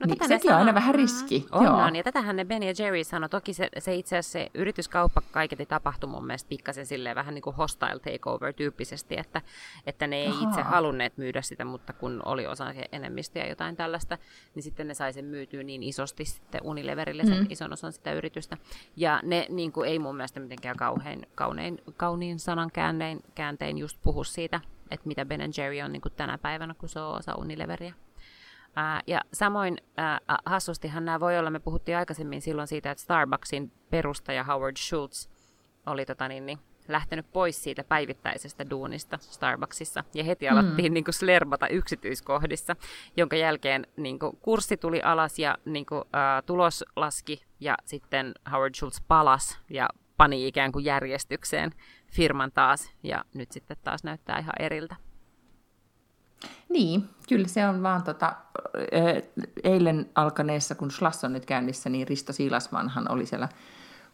No, niin, sekin on aina vähän riski. On, Joo. on, ja tätähän ne Ben ja Jerry sanoi. Toki se, se itse asiassa se yrityskauppa kaiketi tapahtui mun mielestä pikkasen silleen vähän niin kuin hostile takeover tyyppisesti, että, että ne ei Aha. itse halunneet myydä sitä, mutta kun oli osa enemmistö ja jotain tällaista, niin sitten ne sai sen myytyä niin isosti sitten Unileverille sen mm. ison osan sitä yritystä. Ja ne niin kuin, ei mun mielestä mitenkään kauhein, kaunein, kauniin sanan kääntein, kääntein just puhu siitä, että mitä Ben Jerry on niin kuin tänä päivänä, kun se on osa Unileveria. Ää, ja samoin ää, hassustihan nämä voi olla, me puhuttiin aikaisemmin silloin siitä, että Starbucksin perustaja Howard Schultz oli tota niin, niin, lähtenyt pois siitä päivittäisestä duunista Starbucksissa ja heti alettiin mm. niin kuin, slerbata yksityiskohdissa, jonka jälkeen niin kuin, kurssi tuli alas ja niin kuin, ää, tulos laski ja sitten Howard Schultz palas ja pani ikään kuin järjestykseen firman taas ja nyt sitten taas näyttää ihan eriltä. Niin, kyllä se on vaan tota, eilen alkaneessa, kun Slass on nyt käynnissä, niin Risto Siilasmanhan oli siellä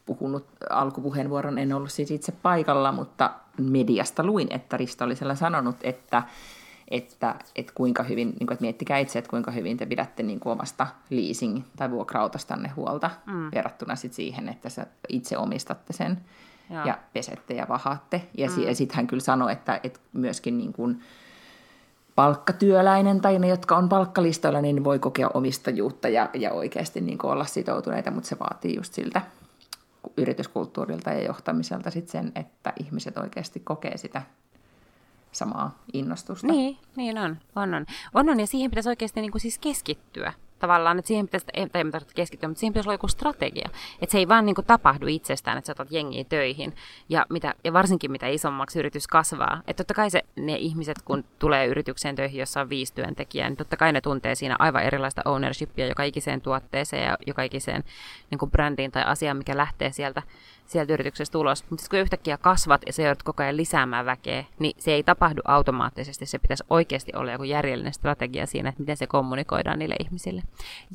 puhunut alkupuheenvuoron, en ollut siis itse paikalla, mutta mediasta luin, että Risto oli siellä sanonut, että, että, että kuinka hyvin, niin kuin, että miettikää itse, että kuinka hyvin te pidätte niin kuin omasta leasing- tai vuokrautostanne huolta mm. verrattuna sit siihen, että sä itse omistatte sen Joo. ja pesette ja vahaatte. Ja, mm. ja sitten hän kyllä sanoi, että, että myöskin niin kuin, palkkatyöläinen tai ne, jotka on palkkalistoilla, niin voi kokea omistajuutta ja, ja oikeasti niin olla sitoutuneita, mutta se vaatii just siltä yrityskulttuurilta ja johtamiselta sit sen, että ihmiset oikeasti kokee sitä samaa innostusta. Niin, niin on. On, on. on, on ja siihen pitäisi oikeasti niin kuin siis keskittyä tavallaan, että siihen pitäisi, ei, ei tarvitse keskittyä, mutta siihen pitäisi olla joku strategia. Että se ei vaan niin kuin, tapahdu itsestään, että sä otat jengiä töihin. Ja, mitä, ja varsinkin mitä isommaksi yritys kasvaa. Että totta kai se, ne ihmiset, kun tulee yritykseen töihin, jossa on viisi työntekijää, niin totta kai ne tuntee siinä aivan erilaista ownershipia joka ikiseen tuotteeseen ja joka ikiseen niin kuin brändiin tai asiaan, mikä lähtee sieltä sieltä yrityksestä ulos. Mutta kun yhtäkkiä kasvat ja se joudut koko ajan lisäämään väkeä, niin se ei tapahdu automaattisesti. Se pitäisi oikeasti olla joku järjellinen strategia siinä, että miten se kommunikoidaan niille ihmisille.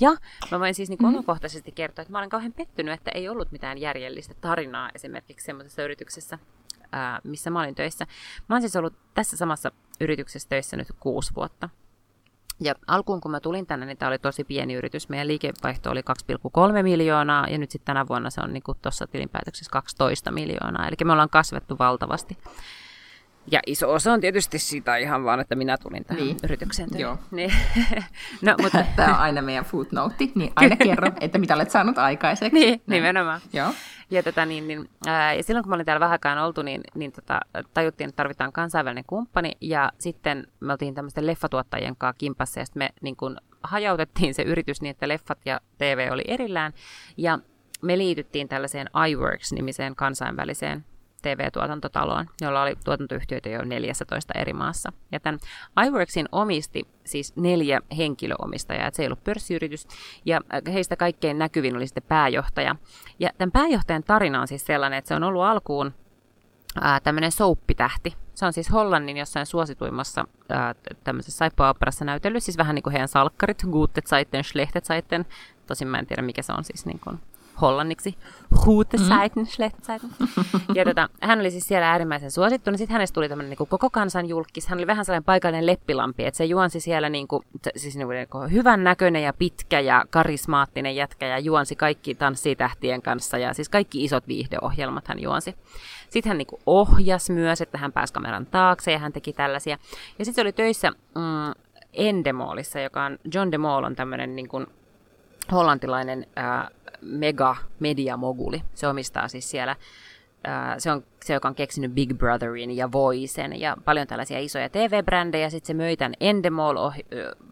Ja mä voin siis niin mm-hmm. omakohtaisesti kertoa, että mä olen kauhean pettynyt, että ei ollut mitään järjellistä tarinaa esimerkiksi semmoisessa yrityksessä, missä mä olin töissä. Mä olen siis ollut tässä samassa yrityksessä töissä nyt kuusi vuotta. Ja alkuun kun mä tulin tänne, niin tämä oli tosi pieni yritys. Meidän liikevaihto oli 2,3 miljoonaa ja nyt sitten tänä vuonna se on niin tuossa tilinpäätöksessä 12 miljoonaa. Eli me ollaan kasvettu valtavasti. Ja iso osa on tietysti sitä ihan vaan, että minä tulin tähän niin. yritykseen Joo. Niin. no, mutta... Tämä on aina meidän footnote, niin aina kerro, että mitä olet saanut aikaiseksi. Niin, Näin. nimenomaan. Joo. Ja, tota, niin, niin, ää, ja silloin kun mä olin täällä vähäkään oltu, niin, niin tota, tajuttiin, että tarvitaan kansainvälinen kumppani. Ja sitten me oltiin tämmöisten leffatuottajien kanssa kimpassa ja sitten me niin kun, hajautettiin se yritys niin, että leffat ja TV oli erillään. Ja me liityttiin tällaiseen iWorks-nimiseen kansainväliseen TV-tuotantotaloon, jolla oli tuotantoyhtiöitä jo 14 eri maassa. Ja tämän iWorksin omisti siis neljä henkilöomistajaa, että se ei ollut pörssiyritys, ja heistä kaikkein näkyvin oli sitten pääjohtaja. Ja tämän pääjohtajan tarina on siis sellainen, että se on ollut alkuun tämmöinen souppitähti. Se on siis Hollannin jossain suosituimmassa ää, tämmöisessä saippua-operassa näytellyt, siis vähän niin kuin heidän salkkarit, Gute Zeiten, Schlechte Zeiten. Tosin mä en tiedä, mikä se on siis niin kuin hollanniksi. Mm. Schlechte Zeiten. Ja tota, hän oli siis siellä äärimmäisen suosittu, niin sitten hänestä tuli tämmöinen niin koko kansan julkis. Hän oli vähän sellainen paikallinen leppilampi, että se juonsi siellä niin kuin, siis niin kuin hyvän näköinen ja pitkä ja karismaattinen jätkä ja juonsi kaikki tanssitähtien kanssa ja siis kaikki isot viihdeohjelmat hän juonsi. Sitten hän niin kuin ohjasi myös, että hän pääsi kameran taakse ja hän teki tällaisia. Ja sitten se oli töissä mm, Endemolissa, joka on, John de Mol on tämmöinen niin kuin hollantilainen ää, mega mediamoguli. Se omistaa siis siellä se on se, joka on keksinyt Big Brotherin ja Voicen ja paljon tällaisia isoja TV-brändejä. Sitten se möi tämän Endemol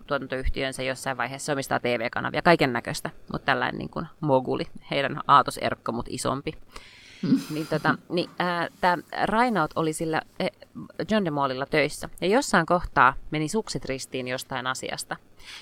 tuotantoyhtiönsä jossain vaiheessa. Se omistaa TV-kanavia, kaiken näköistä, mutta tällainen niin kuin moguli. Heidän aatoserkko, mutta isompi. Niin, tota, niin, tämä Rainaut oli sillä eh, John de Maulilla töissä. Ja jossain kohtaa meni sukset ristiin jostain asiasta.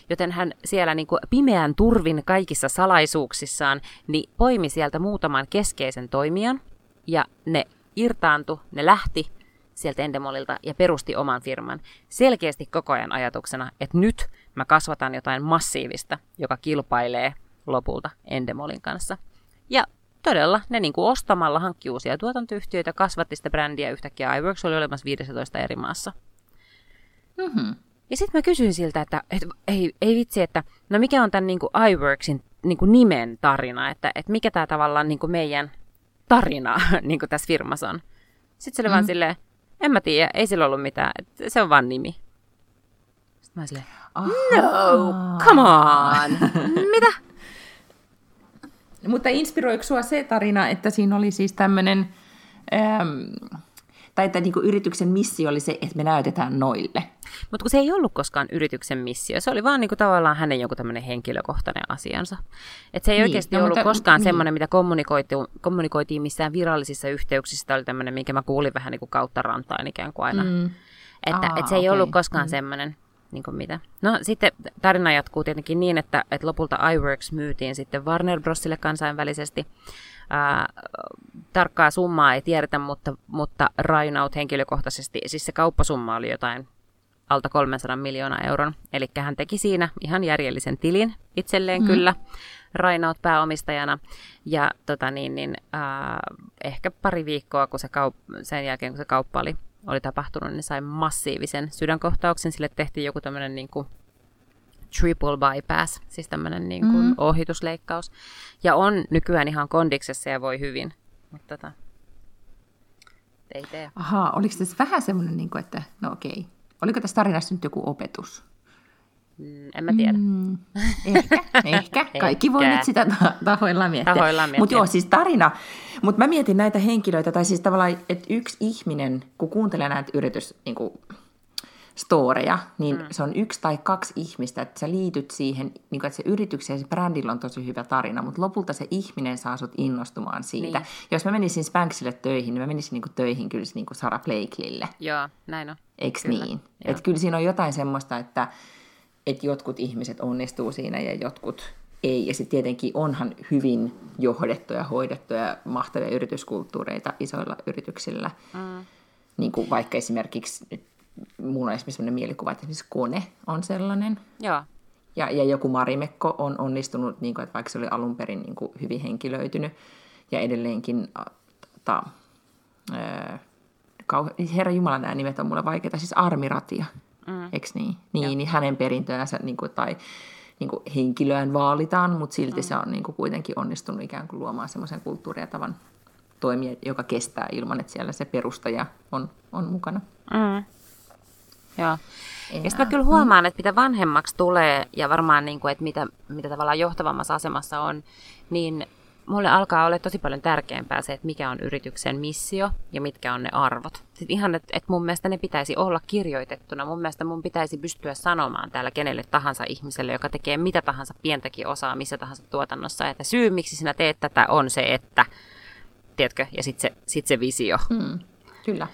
Joten hän siellä niin kuin pimeän turvin kaikissa salaisuuksissaan niin poimi sieltä muutaman keskeisen toimijan. Ja ne irtaantu, ne lähti sieltä Endemolilta ja perusti oman firman. Selkeästi koko ajan ajatuksena, että nyt mä kasvatan jotain massiivista, joka kilpailee lopulta Endemolin kanssa. Ja todella ne niin kuin ostamalla hankki uusia tuotantoyhtiöitä, kasvatti sitä brändiä yhtäkkiä. iWorks oli olemassa 15 eri maassa. Mm-hmm. Ja sitten mä kysyin siltä, että, että ei, ei vitsi, että no mikä on tämän niin kuin iWorksin niin kuin nimen tarina, että, että mikä tämä tavallaan niin kuin meidän tarina niin kuin tässä firmassa on. Sitten se oli mm. vaan silleen, en mä tiedä, ei sillä ollut mitään, että se on vaan nimi. Sitten mä silleen, no, come on, mitä? Mutta inspiroiko sinua se tarina, että siinä oli siis tämmöinen, ähm, tai että niinku yrityksen missio oli se, että me näytetään noille? Mutta kun se ei ollut koskaan yrityksen missio, se oli vaan niinku tavallaan hänen joku tämmöinen henkilökohtainen asiansa. Et se ei niin, oikeasti no, ollut mutta, koskaan niin. semmoinen, mitä kommunikoitiin, kommunikoitiin missään virallisissa yhteyksissä. Tämä oli tämmöinen, minkä mä kuulin vähän niinku kautta rantaan ikään kuin aina. Mm. Että Aa, et se ei okay. ollut koskaan mm. semmoinen niin kuin mitä. No sitten tarina jatkuu tietenkin niin, että, että lopulta iWorks myytiin sitten Warner Brosille kansainvälisesti. Ää, tarkkaa summaa ei tiedetä, mutta, mutta Rainaut henkilökohtaisesti, siis se kauppasumma oli jotain alta 300 miljoonaa euron. Eli hän teki siinä ihan järjellisen tilin itselleen mm. kyllä, Rainaut pääomistajana. Ja tota niin, niin, äh, ehkä pari viikkoa kun se kaup- sen jälkeen, kun se kauppa oli oli tapahtunut, niin sai massiivisen sydänkohtauksen. Sille tehtiin joku tämmöinen niin kuin triple bypass, siis tämmöinen niin kuin mm. ohitusleikkaus. Ja on nykyään ihan kondiksessa ja voi hyvin. Mutta tota, ei tee. Ahaa, oliko tässä vähän semmoinen, niin kuin, että no okei, oliko tässä tarinassa nyt joku opetus? Mm, en mä tiedä. Mm, ehkä, ehkä. Kaikki voi nyt sitä tahoillaan miettiä. Tahoillaan miettiä. Mutta joo, siis tarina. Mutta mä mietin näitä henkilöitä, tai siis tavallaan, että yksi ihminen, kun kuuntelee näitä yritys, niin kuin, storeja, niin mm. se on yksi tai kaksi ihmistä, että sä liityt siihen, niin kuin, että se yrityksen ja se brändillä on tosi hyvä tarina, mutta lopulta se ihminen saa sut innostumaan siitä. Niin. Jos mä menisin Spanksille töihin, niin mä menisin niin kuin, töihin kyllä niin kuin Sarah Blakelylle. Joo, näin on. Eikö niin? Että kyllä siinä on jotain semmoista, että että jotkut ihmiset onnistuu siinä ja jotkut ei. Ja sitten tietenkin onhan hyvin johdettuja, hoidettuja, mahtavia yrityskulttuureita isoilla yrityksillä. Mm. Niin kuin vaikka esimerkiksi, mulla on esimerkiksi sellainen mielikuva, että esimerkiksi kone on sellainen. Joo. Ja, ja joku Marimekko on onnistunut, niin kuin, että vaikka se oli alun perin niin kuin hyvin henkilöitynyt, ja edelleenkin ta, ää, Herra Jumala, nämä nimet on mulle vaikeita, siis Armiratia mm. eikö niin? Niin, niin hänen perintöänsä niin kuin, tai niin kuin henkilöään vaalitaan, mutta silti mm. se on niin kuin kuitenkin onnistunut ikään kuin luomaan semmoisen kulttuuria tavan toimia, joka kestää ilman, että siellä se perustaja on, on mukana. Mm. Joo. Ja sitten mä kyllä huomaan, että mitä vanhemmaksi tulee ja varmaan, niin kuin, että mitä, mitä tavallaan johtavammassa asemassa on, niin mulle alkaa olla tosi paljon tärkeämpää se, että mikä on yrityksen missio ja mitkä on ne arvot. Sitten ihan, että, että mun mielestä ne pitäisi olla kirjoitettuna. Mun mielestä mun pitäisi pystyä sanomaan täällä kenelle tahansa ihmiselle, joka tekee mitä tahansa pientäkin osaa missä tahansa tuotannossa, että syy miksi sinä teet tätä on se, että, tiedätkö, ja sitten se, sit se visio. Hmm, kyllä.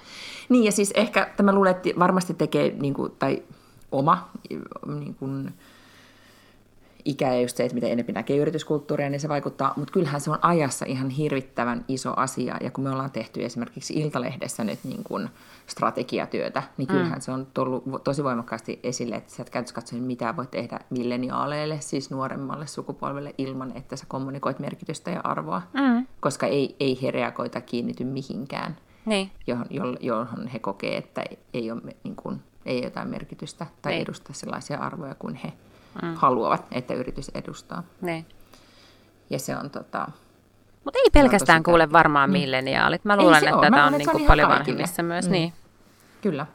Niin ja siis ehkä tämä luulen, että varmasti tekee, niin kuin, tai oma niin kuin, ikä ja just se, että miten enemmän näkee yrityskulttuuria, niin se vaikuttaa. Mutta kyllähän se on ajassa ihan hirvittävän iso asia. Ja kun me ollaan tehty esimerkiksi Iltalehdessä nyt niin kuin strategiatyötä, niin mm. kyllähän mm. se on tullut tosi voimakkaasti esille, että sä et käytössä katsoen mitä voi tehdä milleniaaleille, siis nuoremmalle sukupolvelle ilman, että sä kommunikoit merkitystä ja arvoa. Mm. Koska ei, ei he reagoita kiinnity mihinkään, niin. johon, johon he kokee, että ei ole niin kuin, ei jotain merkitystä tai ei. edusta sellaisia arvoja kuin he mm. haluavat, että yritys edustaa. Niin. Ja se on tota... Mutta ei pelkästään kuule varmaan niin. milleniaalit. Mä luulen, että tätä on, niinku paljon vanhemmissa myös. Mm. Niin. Kyllä.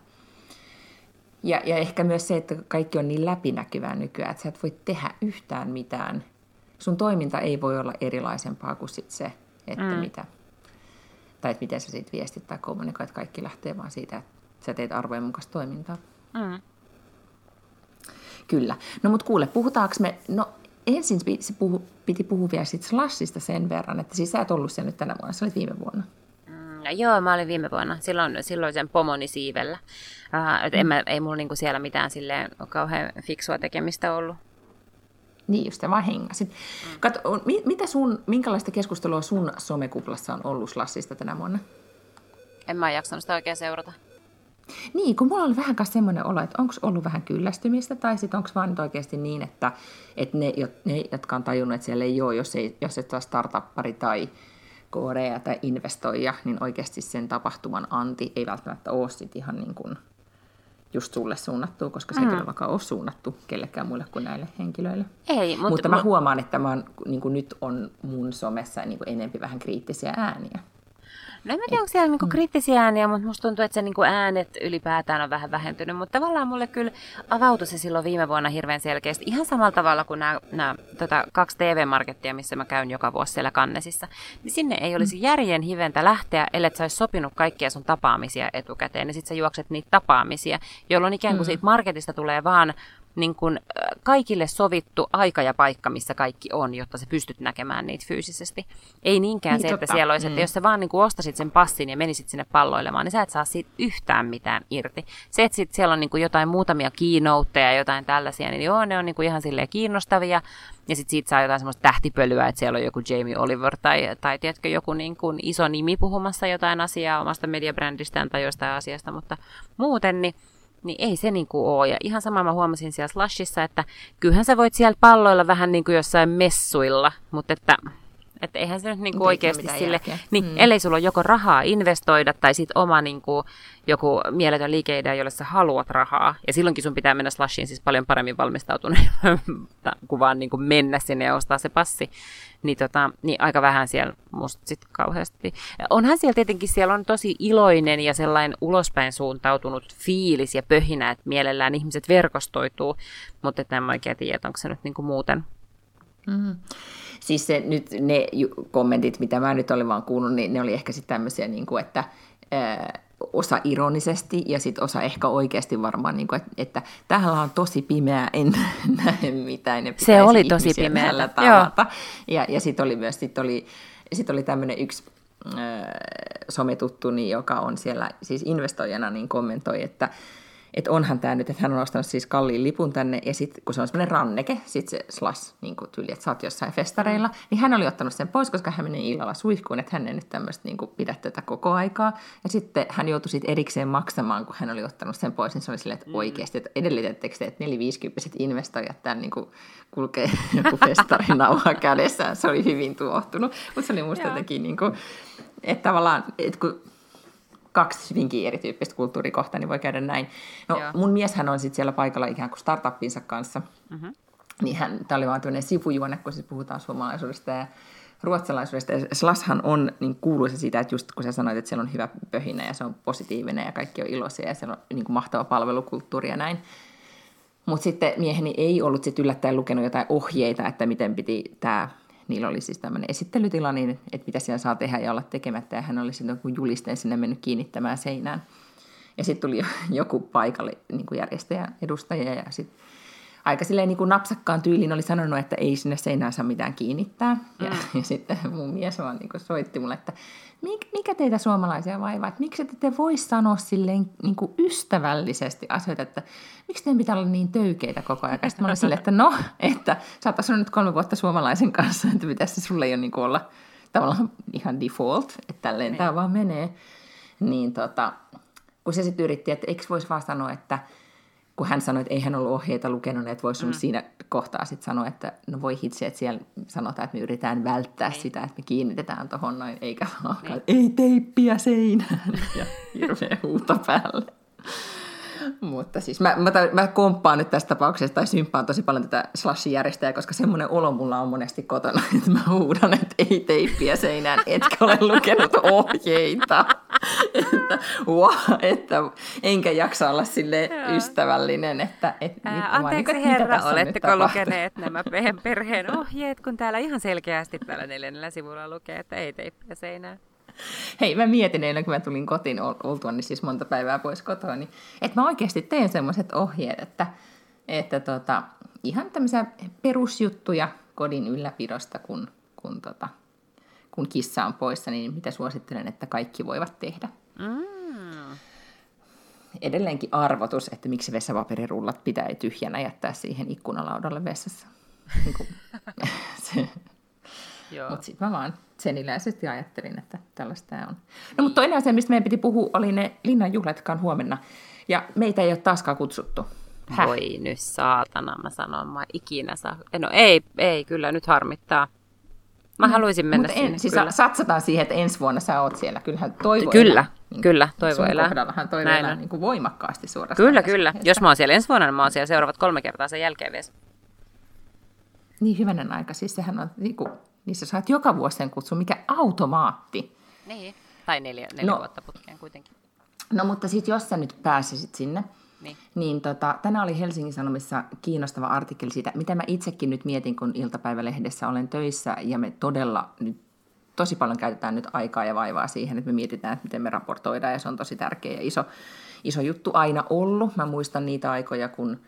Ja, ja ehkä myös se, että kaikki on niin läpinäkyvää nykyään, että sä et voi tehdä yhtään mitään. Sun toiminta ei voi olla erilaisempaa kuin sit se, että mm. mitä, tai että miten sä siitä viestit tai kommunikoit. Kaikki lähtee vaan siitä, että sä teet arvojen mukaista toimintaa. Mm. Kyllä. No mutta kuule, puhutaanko me, no ensin piti, puhu, piti puhua vielä siitä Slashista sen verran, että siis sä et ollut siellä nyt tänä vuonna, sä olit viime vuonna. Mm, joo, mä olin viime vuonna, silloin, silloin sen pomoni siivellä. Uh, et mm. en mä, ei mulla niinku siellä mitään silleen kauhean fiksua tekemistä ollut. Niin just, vaan hengasit. Mm. Kato, mitä sun, minkälaista keskustelua sun somekuplassa on ollut Slashista tänä vuonna? En mä jaksanut sitä oikein seurata. Niin, kun mulla oli vähän kanssa semmoinen olo, että onko ollut vähän kyllästymistä, tai sitten onko vaan nyt oikeasti niin, että, että ne, ne, jotka on tajunnut, että siellä ei ole, jos, ei, jos et saa startuppari tai koodeja tai investoija, niin oikeasti sen tapahtuman anti ei välttämättä ole sit ihan niin kuin just sulle suunnattu, koska se mm. ei todellakaan ole suunnattu kellekään muille kuin näille henkilöille. Ei, mutta, mutta mä huomaan, että mä oon, niin kuin nyt on mun somessa niin kuin enempi vähän kriittisiä ääniä. No en tiedä, onko siellä niinku kriittisiä ääniä, mutta musta tuntuu, että se niinku äänet ylipäätään on vähän vähentynyt. Mutta tavallaan mulle kyllä avautui se silloin viime vuonna hirveän selkeästi. Ihan samalla tavalla kuin nämä, tota, kaksi TV-markettia, missä mä käyn joka vuosi siellä Kannesissa. Niin sinne ei olisi järjen hiventä lähteä, ellei sä olisi sopinut kaikkia sun tapaamisia etukäteen. Ja sitten sä juokset niitä tapaamisia, jolloin ikään kuin mm. siitä marketista tulee vaan niin kuin kaikille sovittu aika ja paikka, missä kaikki on, jotta sä pystyt näkemään niitä fyysisesti. Ei niinkään niin, se, totta. että siellä olisi, että mm. jos sä vaan niin kuin ostasit sen passin ja menisit sinne palloilemaan, niin sä et saa siitä yhtään mitään irti. Se, että sit siellä on niin kuin jotain muutamia keynoteja ja jotain tällaisia, niin joo, ne on niin kuin ihan silleen kiinnostavia. Ja sitten siitä saa jotain semmoista tähtipölyä, että siellä on joku Jamie Oliver tai, tai tiedätkö, joku niin kuin iso nimi puhumassa jotain asiaa omasta mediabrändistään tai jostain asiasta, mutta muuten niin niin ei se niin kuin ole. Ja ihan sama mä huomasin siellä Slashissa, että kyllähän sä voit siellä palloilla vähän niin kuin jossain messuilla, mutta että että eihän se nyt niinku oikeasti sille, niin, mm. ellei sulla ole joko rahaa investoida tai sitten oma niinku, joku mieletön liikeidea, jolle sä haluat rahaa. Ja silloinkin sun pitää mennä slashiin siis paljon paremmin valmistautuneen kuin vaan niinku mennä sinne ja ostaa se passi. Niin, tota, niin aika vähän siellä musta sit kauheasti. Onhan siellä tietenkin, siellä on tosi iloinen ja sellainen ulospäin suuntautunut fiilis ja pöhinä, että mielellään ihmiset verkostoituu, mutta en mä oikein tiedä, onko se nyt niinku muuten. Mm. Siis se, nyt ne kommentit, mitä mä nyt olin vaan kuullut, niin ne oli ehkä sitten tämmöisiä, niin kuin, että ää, osa ironisesti ja sitten osa ehkä oikeasti varmaan, niin kuin, että, että täällä on tosi pimeää, en näe mitään. Ne se oli tosi pimeää. Ja, ja sitten oli myös sit oli, sit oli tämmöinen yksi sometuttuni, joka on siellä siis investoijana, niin kommentoi, että että onhan tämä nyt, että hän on ostanut siis kalliin lipun tänne, ja sitten kun se on semmoinen ranneke, sitten se slas, niin kuin tyyli, että sä oot jossain festareilla, niin hän oli ottanut sen pois, koska hän meni illalla suihkuun, että hän ei nyt tämmöistä niin kuin pidä tätä koko aikaa. Ja sitten hän joutui sitten erikseen maksamaan, kun hän oli ottanut sen pois, niin se oli silleen, että mm. oikeasti, että edellytettekö te, että neliviisikymppiset investoijat tämän niin kuin kulkee joku festarinauha kädessään. Se oli hyvin tuohtunut, mutta se oli musta jotenkin niin kuin, että tavallaan, että kun kaksi hyvinkin erityyppistä kulttuurikohtaa, niin voi käydä näin. No Joo. mun mieshän on sitten siellä paikalla ikään kuin startuppinsa kanssa. Mm-hmm. Niin hän, tämä oli vaan tämmöinen sivujuone, kun siis puhutaan suomalaisuudesta ja ruotsalaisuudesta. Ja Slashan on niin kuuluisa siitä, että just kun sä sanoit, että siellä on hyvä pöhinä ja se on positiivinen ja kaikki on iloisia ja siellä on niin kuin mahtava palvelukulttuuri ja näin. Mutta sitten mieheni ei ollut sit yllättäen lukenut jotain ohjeita, että miten piti tämä niillä oli siis tämmöinen esittelytila, niin, että mitä siellä saa tehdä ja olla tekemättä, ja hän oli sitten julisteen sinne mennyt kiinnittämään seinään. Ja sitten tuli joku paikalle niin järjestäjä, edustaja, ja sitten aika silleen niin kuin napsakkaan tyyliin oli sanonut, että ei sinne seinään saa mitään kiinnittää. Mm. Ja, ja sitten mun mies vaan niin kuin soitti mulle, että Mik, mikä teitä suomalaisia vaivaa, että miksi te te voi sanoa silleen niin kuin ystävällisesti asioita, että miksi teidän pitää olla niin töykeitä koko ajan. Sitten mä olin silleen, että no, että sä oot asunut nyt kolme vuotta suomalaisen kanssa, että pitäisi sulle jo niin kuin olla tavallaan ihan default, että tälleen Niin. tämä vaan menee. Niin tota, kun se sitten yritti, että eikö voisi vaan sanoa, että kun hän sanoi, että ei hän ollut ohjeita lukenut, niin että voisi mm. siinä kohtaa sitten sanoa, että no voi hitsi, että siellä sanotaan, että me yritetään välttää Niin. sitä, että me kiinnitetään tuohon noin, eikä vaan, Niin. että ei teippiä seinään ja hirveä huuto päälle. Mutta siis mä, mä, mä komppaan nyt tässä tapauksessa tai symppaan tosi paljon tätä slashin-järjestäjää, koska semmoinen olo mulla on monesti kotona, että mä huudan, että ei teippiä seinään, etkä ole lukenut ohjeita. että, wow, että enkä jaksa olla sille ystävällinen, että et, Ää, vaan anteeksi niin herra, oletteko lukeneet nämä pe- perheen ohjeet, kun täällä ihan selkeästi tällä neljännellä sivulla lukee, että ei teippiä seinään. Hei, mä mietin eilen, kun mä tulin kotiin ol- oltua niin siis monta päivää pois kotoa, niin että mä oikeasti teen semmoiset ohjeet, että, että tota, ihan tämmöisiä perusjuttuja kodin ylläpidosta, kun, kun, tota, kun kissa on poissa, niin mitä suosittelen, että kaikki voivat tehdä. Mm. Edelleenkin arvotus, että miksi vessapaperirullat pitää tyhjänä jättää siihen ikkunalaudalle vessassa. Niin kuin, se. Mutta sitten mä vaan seniläisesti ajattelin, että tällaista on. No mutta toinen asia, mistä meidän piti puhua, oli ne linnan juhlat, jotka on huomenna. Ja meitä ei ole taaskaan kutsuttu. Häh? Voi nyt saatana, mä sanon, mä ikinä saa. No ei, ei, kyllä nyt harmittaa. Mä haluaisin mennä Mutta sinne, en, siis kyllä. satsataan siihen, että ensi vuonna sä oot siellä. Kyllähän toivo Kyllä, elää. Niin kyllä, toivo sun elää. kohdallahan toivo Näin elää on. niin kuin voimakkaasti suorastaan. Kyllä, kyllä. Jos mä oon siellä ensi vuonna, niin mä oon siellä seuraavat kolme kertaa sen jälkeen vielä. Niin hyvänen aika. Siis sehän on, niin kuin, niissä saat joka vuosi sen kutsun, mikä automaatti. Niin. Tai neljä, neljä No. vuotta putkeen kuitenkin. No mutta sitten jos sä nyt pääsisit sinne, Niin. Niin tota, tänään oli Helsingin Sanomissa kiinnostava artikkeli siitä, mitä mä itsekin nyt mietin, kun iltapäivälehdessä olen töissä ja me todella nyt tosi paljon käytetään nyt aikaa ja vaivaa siihen, että me mietitään, että miten me raportoidaan ja se on tosi tärkeä ja iso, iso juttu aina ollut. Mä muistan niitä aikoja, kun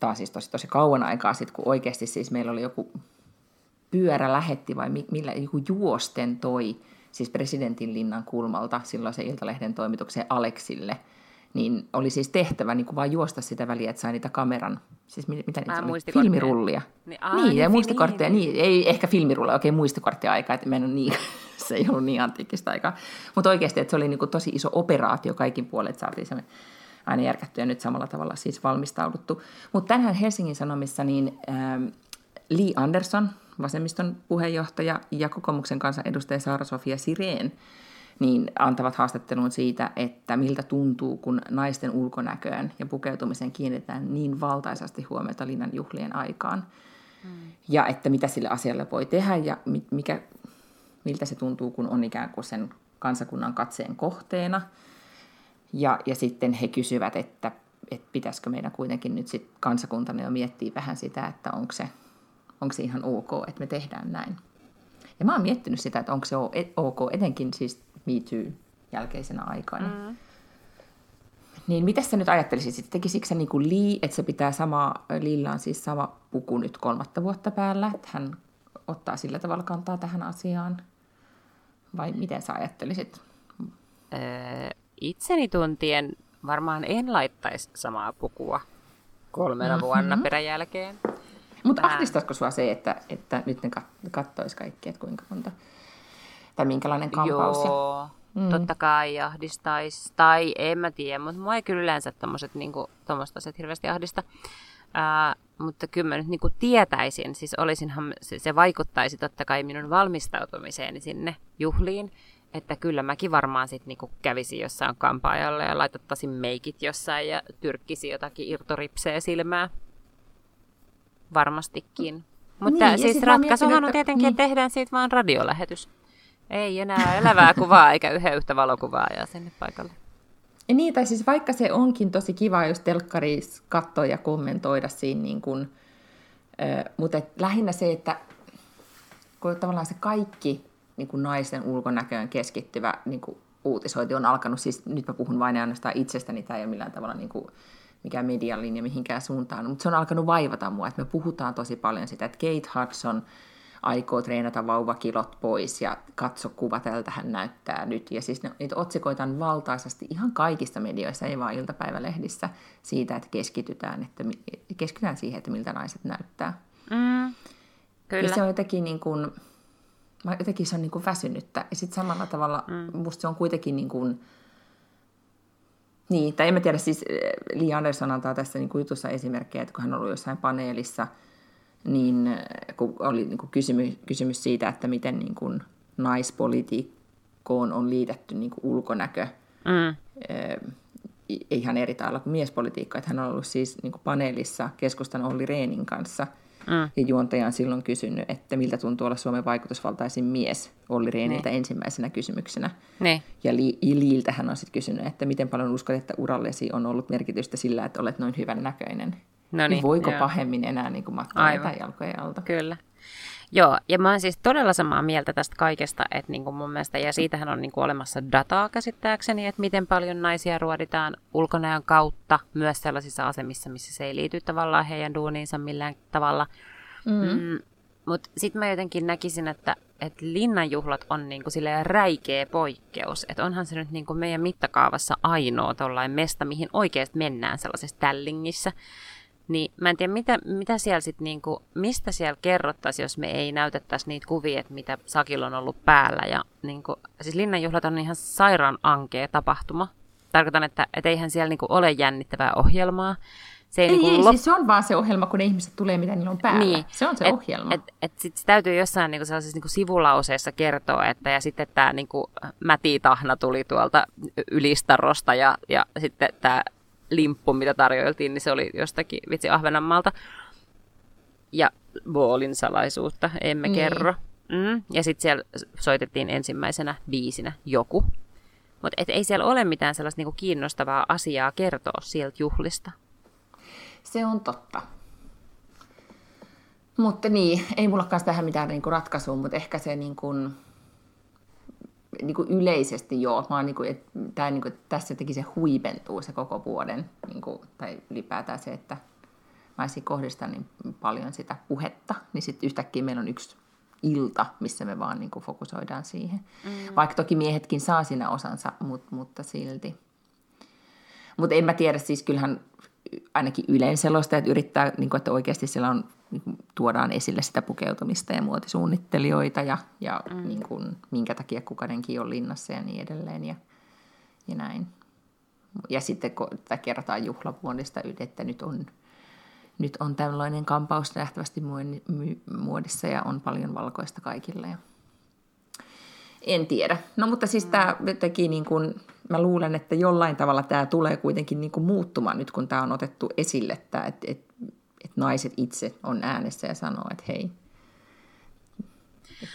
taas siis tosi, tosi kauan aikaa sitten, kun oikeasti siis meillä oli joku pyörä lähetti vai mi- millä joku juosten toi, siis presidentin linnan kulmalta silloin se Iltalehden toimitukseen Aleksille, niin oli siis tehtävä niin kuin vaan juosta sitä väliä, että sai niitä kameran, siis mit- mitä niitä oli? Filmirullia. Niin, aa, niin, niin, ja muistikortteja, niin, niin, ei ehkä filmirullia, okei muistikorttia aikaa, että en niin, se ei ollut niin antiikkista aikaa. Mutta oikeasti, että se oli niin kuin tosi iso operaatio kaikin puolin, että saatiin se aina järkätty ja nyt samalla tavalla siis valmistauduttu. Mutta tänään Helsingin Sanomissa niin ähm, Lee Anderson, vasemmiston puheenjohtaja ja kokoomuksen kanssa edustaja Saara-Sofia Sireen, niin antavat haastattelun siitä, että miltä tuntuu, kun naisten ulkonäköön ja pukeutumiseen kiinnitetään niin valtaisasti huomiota linnan juhlien aikaan. Mm. Ja että mitä sille asialle voi tehdä ja mi- mikä, miltä se tuntuu, kun on ikään kuin sen kansakunnan katseen kohteena. Ja, ja sitten he kysyvät, että, että pitäisikö meidän kuitenkin nyt sit kansakuntana jo miettiä vähän sitä, että onko se, onko se ihan ok, että me tehdään näin. Ja mä oon miettinyt sitä, että onko se et- ok, etenkin siis Me Too jälkeisenä aikana. Mm. Niin mitä sä nyt ajattelisit? Sitten tekisikö se niin kuin Lee, että se pitää sama, Lilla on siis sama puku nyt kolmatta vuotta päällä, että hän ottaa sillä tavalla kantaa tähän asiaan? Vai miten sä ajattelisit? Öö, itseni tuntien varmaan en laittaisi samaa pukua kolmena mm-hmm. vuonna peräjälkeen. Mutta ahdistaisiko sua se, että, että nyt ne kat- kattois kaikki, että kuinka monta, tai minkälainen kampaus? Ja... Joo, mm. totta kai ahdistaisi. Tai en mä tiedä, mutta mua ei kyllä yleensä tommoset, niinku, tommoset asiat hirveästi ahdista. Ää, mutta kyllä mä nyt niinku tietäisin, siis olisinhan, se, se vaikuttaisi totta kai minun valmistautumiseeni sinne juhliin, että kyllä mäkin varmaan sitten niinku kävisin jossain kampaajalla ja laitettaisin meikit jossain ja tyrkkisi jotakin irtoripseä silmää. Varmastikin. Mutta Niin, siis ratkaisuhan on että- tietenkin, että niin. tehdään siitä vaan radiolähetys. Ei enää elävää kuvaa eikä yhden yhtä valokuvaa ja sinne paikalle. Ja niin, tai siis vaikka se onkin tosi kiva, jos telkkarissa katsoa ja kommentoida siinä, niin kun, ö, mutta et lähinnä se, että kun tavallaan se kaikki niin kuin naisen ulkonäköön keskittyvä niin kuin uutisointi on alkanut, siis nyt mä puhun vain ainoastaan itsestäni, tämä ei ole millään tavalla niin kuin mikään median linja mihinkään suuntaan, mutta se on alkanut vaivata mua, että me puhutaan tosi paljon sitä, että Kate Hudson aikoo treenata vauvakilot pois ja katso kuva, tältä hän näyttää nyt. Ja siis ne, niitä otsikoita on valtaisesti ihan kaikista medioissa, ei vaan iltapäivälehdissä, siitä, että keskitytään, että, keskitytään siihen, että miltä naiset näyttää. Mm, kyllä. Ja se on jotenkin niin kuin, jotenkin se on niin kuin väsynyttä. Ja sitten samalla tavalla mm. musta se on kuitenkin niin kuin, niin, tai en mä tiedä, siis Li Andersson antaa tässä niin kuin jutussa esimerkkejä, että kun hän on ollut jossain paneelissa – niin äh, kun oli niin kuin kysymys, kysymys siitä, että miten niin kuin naispolitiikkoon on liitetty niin kuin ulkonäkö, mm. äh, ihan eri tavalla kuin miespolitiikka. Että hän on ollut siis niin kuin paneelissa keskustan Olli Reenin kanssa, mm. ja juontaja on silloin kysynyt, että miltä tuntuu olla Suomen vaikutusvaltaisin mies Olli Reeniltä niin. ensimmäisenä kysymyksenä. Niin. Ja Li- Liiltä hän on sitten kysynyt, että miten paljon uskot, että urallesi on ollut merkitystä sillä, että olet noin hyvän näköinen. No niin, voiko joo. pahemmin enää niin kuin matkaa jalkojen alta? Kyllä. Joo, ja mä oon siis todella samaa mieltä tästä kaikesta, että niin kuin mun mielestä, ja siitähän on niin kuin olemassa dataa käsittääkseni, että miten paljon naisia ruoditaan ulkonäön kautta myös sellaisissa asemissa, missä se ei liity tavallaan heidän duuniinsa millään tavalla. Mm. Mm, Mutta sitten mä jotenkin näkisin, että, että linnanjuhlat on niinku räikeä poikkeus. Että onhan se nyt niinku meidän mittakaavassa ainoa mesta, mihin oikeasti mennään sellaisessa tällingissä. Niin mä en tiedä, mitä, mitä siellä sit niinku, mistä siellä kerrottaisiin, jos me ei näytettäisi niitä kuvia, että mitä Sakilla on ollut päällä. Ja niinku, siis linnanjuhlat on ihan sairaan ankea tapahtuma. Tarkoitan, että et eihän siellä niinku ole jännittävää ohjelmaa. Se ei, ei, niinku ei lop... siis se on vaan se ohjelma, kun ne ihmiset tulee, mitä niillä on päällä. Niin. Se on se et, ohjelma. Et, et sit se täytyy jossain niinku sellaisessa niinku sivulauseessa kertoa, että ja sitten tämä niinku, Mäti Tahna tuli tuolta Ylistarosta ja, ja sitten tämä limppu, mitä tarjoiltiin, niin se oli jostakin vitsi Ahvenanmaalta. Ja Voolin salaisuutta emme niin. kerro. Mm. Ja sitten siellä soitettiin ensimmäisenä biisinä joku. Mutta ei siellä ole mitään sellaista niinku kiinnostavaa asiaa kertoa sieltä juhlista. Se on totta. Mutta niin, ei mulla kanssa tähän mitään niinku ratkaisua, mutta ehkä se niinku, niin kuin yleisesti joo, vaan niin kuin, että, tämä, niin kuin, tässä jotenkin se huipentuu se koko vuoden, niin kuin, tai ylipäätään se, että naisiin kohdistaa niin paljon sitä puhetta, niin sitten yhtäkkiä meillä on yksi ilta, missä me vaan niin kuin fokusoidaan siihen. Mm. Vaikka toki miehetkin saa siinä osansa, mutta, mutta silti. Mutta en mä tiedä, siis kyllähän ainakin että yrittää, niin kuin, että oikeasti siellä on, niin kuin, tuodaan esille sitä pukeutumista ja muotisuunnittelijoita ja, ja mm. niin kuin, minkä takia kukainenkin on linnassa ja niin edelleen ja, ja näin. Ja sitten kun kerrotaan juhlavuodesta, että nyt on, nyt on tällainen kampaus nähtävästi muodissa ja on paljon valkoista kaikille. Ja en tiedä. No mutta siis tämä teki niin kuin, mä luulen, että jollain tavalla tämä tulee kuitenkin niin kuin muuttumaan nyt, kun tämä on otettu esille, että et, et, et naiset itse on äänessä ja sanoo, että hei,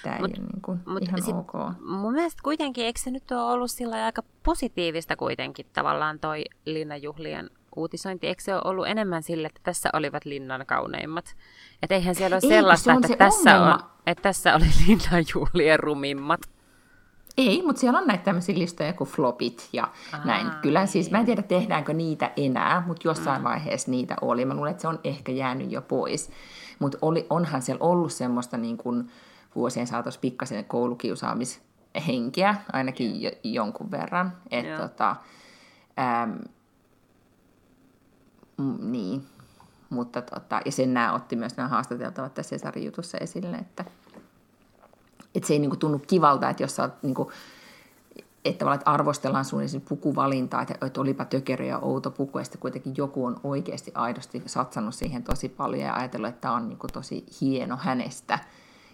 tämä ei mut, ole niin kuin mut ihan sit, ok. Mun mielestä kuitenkin, eikö se nyt ole ollut sillä aika positiivista kuitenkin tavallaan toi linnanjuhlien uutisointi, eikö se ole ollut enemmän sille, että tässä olivat linnan kauneimmat? Että eihän siellä ole ei, sellaista, se että, se tässä on, että tässä oli linnanjuhlien rumimmat. Ei, mutta siellä on näitä tämmöisiä listoja kuin flopit ja Aa, näin. Kyllä niin. siis, mä en tiedä tehdäänkö niitä enää, mutta jossain mm. vaiheessa niitä oli. Mä luulen, että se on ehkä jäänyt jo pois. Mutta onhan siellä ollut semmoista niin kuin vuosien saatossa pikkasen koulukiusaamishenkiä, ainakin jo, jonkun verran. Et, tota, äm, niin, mutta tota, ja sen nämä otti myös nämä haastateltavat tässä Cesarin jutussa esille, että että se ei niin kuin, tunnu kivalta, että jos sä oot, niin kuin, että, että arvostellaan sun pukuvalintaa, että, että olipa tökerö ja outo puku, ja sitten kuitenkin joku on oikeasti aidosti satsannut siihen tosi paljon ja ajatellut, että tämä on niin kuin, tosi hieno hänestä.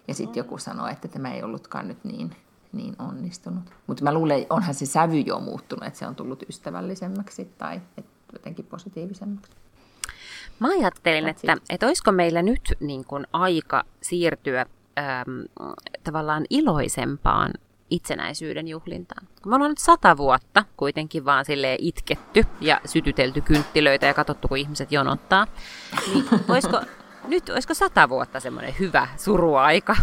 Ja sitten joku sanoo, että tämä ei ollutkaan nyt niin, niin onnistunut. Mutta mä luulen, että onhan se sävy jo muuttunut, että se on tullut ystävällisemmäksi tai että jotenkin positiivisemmaksi. Mä ajattelin, että, että olisiko meillä nyt niin kuin aika siirtyä äm, tavallaan iloisempaan itsenäisyyden juhlintaan. Me ollaan nyt sata vuotta kuitenkin vaan sille itketty ja sytytelty kynttilöitä ja katsottu, kun ihmiset jonottaa. Niin olisiko, nyt olisiko sata vuotta semmoinen hyvä suruaika?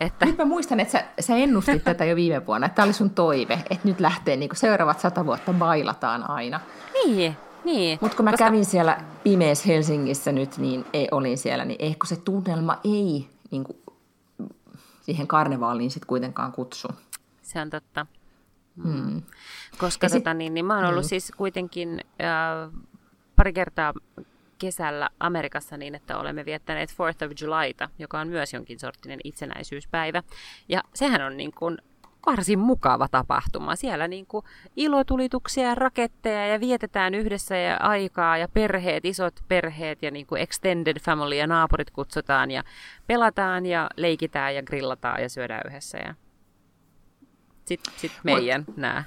Että... Nyt mä muistan, että sä, sä ennustit tätä jo viime vuonna, että tämä oli sun toive, että nyt lähtee niin seuraavat sata vuotta bailataan aina. Niin, niin. Mutta kun mä Koska... kävin siellä pimeässä Helsingissä nyt, niin ei, olin siellä, niin ehkä se tunnelma ei niin kuin siihen karnevaaliin sitten kuitenkaan kutsu. Se on totta. Mm. Koska sit, tota, niin, niin mä oon ollut mm. siis kuitenkin äh, pari kertaa kesällä Amerikassa niin, että olemme viettäneet 4th of Julyta, joka on myös jonkin sorttinen itsenäisyyspäivä. Ja sehän on niin kuin varsin mukava tapahtuma. Siellä niin kuin ilotulituksia ja raketteja ja vietetään yhdessä ja aikaa ja perheet, isot perheet ja niin kuin extended family ja naapurit kutsutaan ja pelataan ja leikitään ja grillataan ja syödään yhdessä. Ja sitten sit meidän Mut, nämä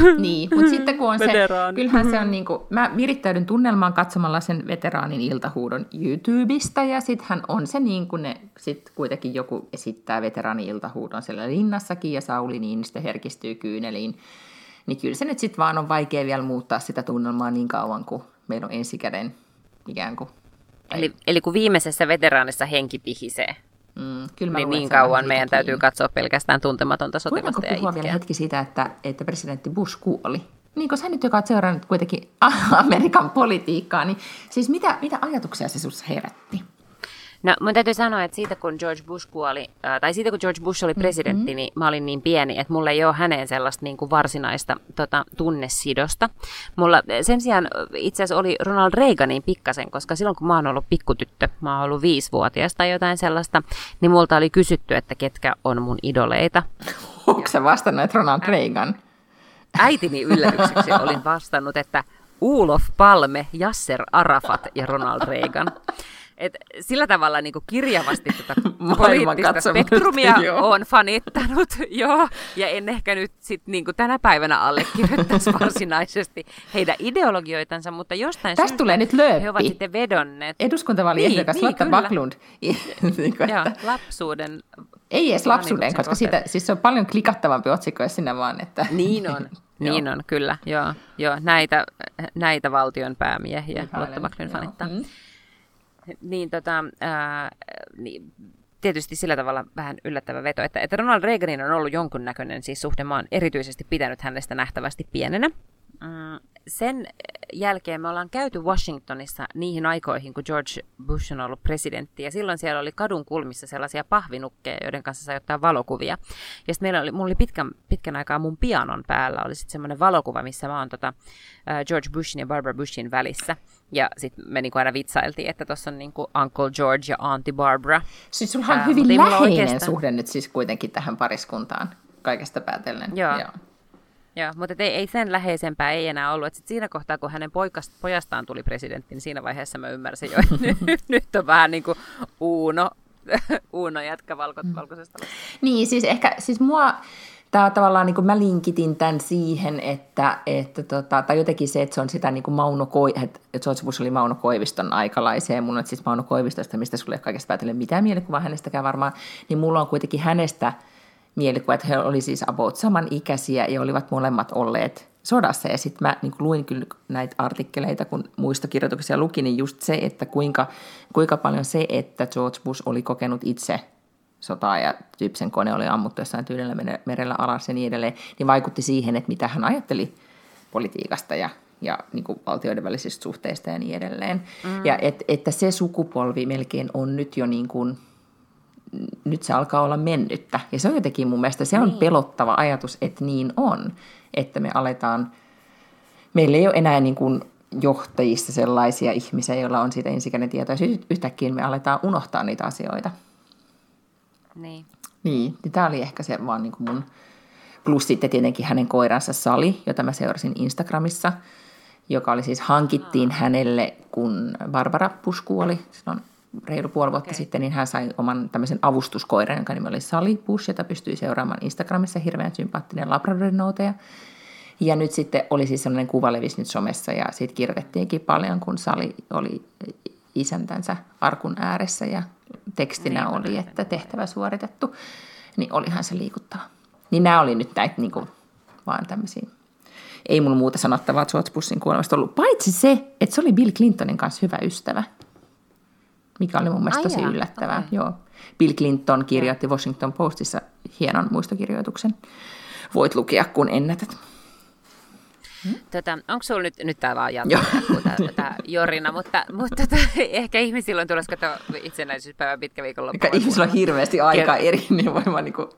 niin, mutta sitten kun on se, kyllähän se on niin kuin, mä virittäydyn tunnelmaan katsomalla sen veteraanin iltahuudon YouTubesta ja sittenhän on se niin kuin ne, sit kuitenkin joku esittää veteraanin iltahuudon siellä linnassakin ja Sauli Niinistö herkistyy kyyneliin. Niin kyllä se nyt sitten vaan on vaikea vielä muuttaa sitä tunnelmaa niin kauan, kuin meillä on ensikäden ikään kuin. Eli, eli kun viimeisessä veteraanissa henki pihisee, Mm, kyllä niin, niin kauan meidän täytyy kiinni. katsoa pelkästään tuntematonta sotilasta Voidaanko puhua vielä hetki siitä, että, että presidentti Bush kuoli? Niin kuin sä nyt, joka seurannut kuitenkin Amerikan politiikkaa, niin siis mitä, mitä ajatuksia se sinussa herätti? No mun täytyy sanoa, että siitä kun George Bush kuoli, äh, tai siitä kun George Bush oli presidentti, mm-hmm. niin mä olin niin pieni, että mulla ei ole häneen sellaista niin kuin varsinaista tota, tunnesidosta. Mulla sen sijaan itse asiassa oli Ronald Reaganin pikkasen, koska silloin kun mä oon ollut pikkutyttö, mä oon ollut viisivuotias tai jotain sellaista, niin multa oli kysytty, että ketkä on mun idoleita. Onko sä vastannut, että Ronald Reagan? Äitini yllätykseksi olin vastannut, että Ulof Palme, Jasser Arafat ja Ronald Reagan. Et sillä tavalla niin kuin kirjavasti tätä poliittista spektrumia on fanittanut, joo, ja en ehkä nyt sit, niin kuin tänä päivänä allekirjoittaisi varsinaisesti heidän ideologioitansa, mutta jostain Tästä tulee nyt lööppi. he ovat sitten vedonneet. Eduskuntavaliehdokas niin, Lotta niin, Backlund. niin kuin, joo, lapsuuden. Ei edes lapsuuden, koska siitä, siis se on paljon klikattavampi otsikko, jos sinne vaan, että... Niin on. Niin on, kyllä. Joo, joo näitä, näitä valtion päämiehiä Lotta Backlund fanittaa. Mm niin, tota, ää, niin tietysti sillä tavalla vähän yllättävä veto, että, että Ronald Reaganin on ollut jonkunnäköinen siis suhde. Mä oon erityisesti pitänyt hänestä nähtävästi pienenä. Mm, sen jälkeen me ollaan käyty Washingtonissa niihin aikoihin, kun George Bush on ollut presidentti. Ja silloin siellä oli kadun kulmissa sellaisia pahvinukkeja, joiden kanssa sai ottaa valokuvia. Ja sitten meillä oli, mulla oli pitkän, pitkän aikaa mun pianon päällä oli sitten semmoinen valokuva, missä mä oon tota, George Bushin ja Barbara Bushin välissä. Ja sitten me niinku aina vitsailtiin, että tuossa on niinku Uncle George ja Auntie Barbara. Siis sulla on hyvin läheinen oikeastaan... suhde nyt siis kuitenkin tähän pariskuntaan kaikesta päätellen. Joo. Joo. Joo, mutta ei, ei sen läheisempää ei enää ollut. Et sit siinä kohtaa, kun hänen poikast, pojastaan tuli presidentti, niin siinä vaiheessa mä ymmärsin jo, että nyt, nyt on vähän niin kuin Uuno, Uuno jätkä valko, mm. valkoisesta. Niin, siis ehkä, siis mua, tämä tavallaan, niin kuin mä linkitin tämän siihen, että, että tota, tai jotenkin se, että se on sitä niin kuin Mauno Koi, että George Bush oli Mauno Koiviston aikalaisia, ja mulla on siis Mauno Koivistosta, mistä sulle kaikesta päätellä mitään mielikuvaa hänestäkään varmaan, niin mulla on kuitenkin hänestä mielikuva, että he oli siis about samanikäisiä ja olivat molemmat olleet sodassa. Ja sitten mä niin luin kyllä näitä artikkeleita, kun muista kirjoituksia lukin, niin just se, että kuinka, kuinka paljon se, että George Bush oli kokenut itse sotaa ja Typsen kone oli ammuttu jossain tyynellä merellä alas ja niin edelleen, niin vaikutti siihen, että mitä hän ajatteli politiikasta ja, ja niin kuin valtioiden välisistä suhteista ja niin edelleen. Mm. Ja et, että se sukupolvi melkein on nyt jo niin kuin, nyt se alkaa olla mennyttä. Ja se on jotenkin mun mielestä, se on niin. pelottava ajatus, että niin on. Että me aletaan, meillä ei ole enää niin kuin johtajista sellaisia ihmisiä, joilla on siitä ensikäden tietoa. Ja yhtäkkiä me aletaan unohtaa niitä asioita. Niin. Niin, niin tämä oli ehkä se vaan niin kuin mun... Plus sitten tietenkin hänen koiransa Sali, jota mä seurasin Instagramissa, joka oli siis hankittiin ah. hänelle, kun Barbara Bush kuoli silloin reilu puoli vuotta okay. sitten, niin hän sai oman tämmöisen avustuskoiran, jonka nimi oli Sally Bush, jota pystyi seuraamaan Instagramissa, hirveän sympaattinen labradorinoutaja. Ja nyt sitten oli siis sellainen kuva levisi nyt somessa ja siitä kirjoitettiinkin paljon, kun Sali oli isäntänsä arkun ääressä ja tekstinä niin, oli, että tehtävä suoritettu. Niin olihan se liikuttava. Niin nämä oli nyt näitä niin kuin, vaan tämmöisiä ei mulla muuta sanottavaa Bushin kuolemasta ollut, paitsi se, että se oli Bill Clintonin kanssa hyvä ystävä mikä oli mun mielestä tosi yllättävää. Okay. Joo. Bill Clinton kirjoitti Washington Postissa hienon muistokirjoituksen. Voit lukea, kun ennätät. Hmm? Tota, onko sulla nyt, nyt tämä vaan jatkuu, tämä jorina, mutta, mutta tota, ehkä ihmisillä on tulossa kato itsenäisyyspäivä pitkä viikonloppu. Ihmisillä on hirveästi aikaa eri, niin voi vaan niinku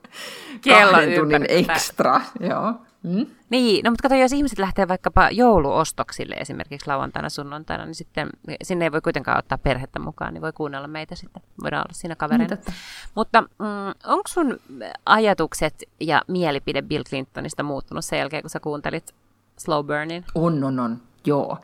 kahden tunnin ekstra. Joo. Mm? Niin, no mutta kato, jos ihmiset lähtee vaikkapa jouluostoksille esimerkiksi lauantaina, sunnuntaina, niin sitten sinne ei voi kuitenkaan ottaa perhettä mukaan, niin voi kuunnella meitä sitten. Voidaan olla siinä. Niin, mutta mm, onko sun ajatukset ja mielipide Bill Clintonista muuttunut sen jälkeen, kun sä kuuntelit Slow Burnin? On, on, on. Joo.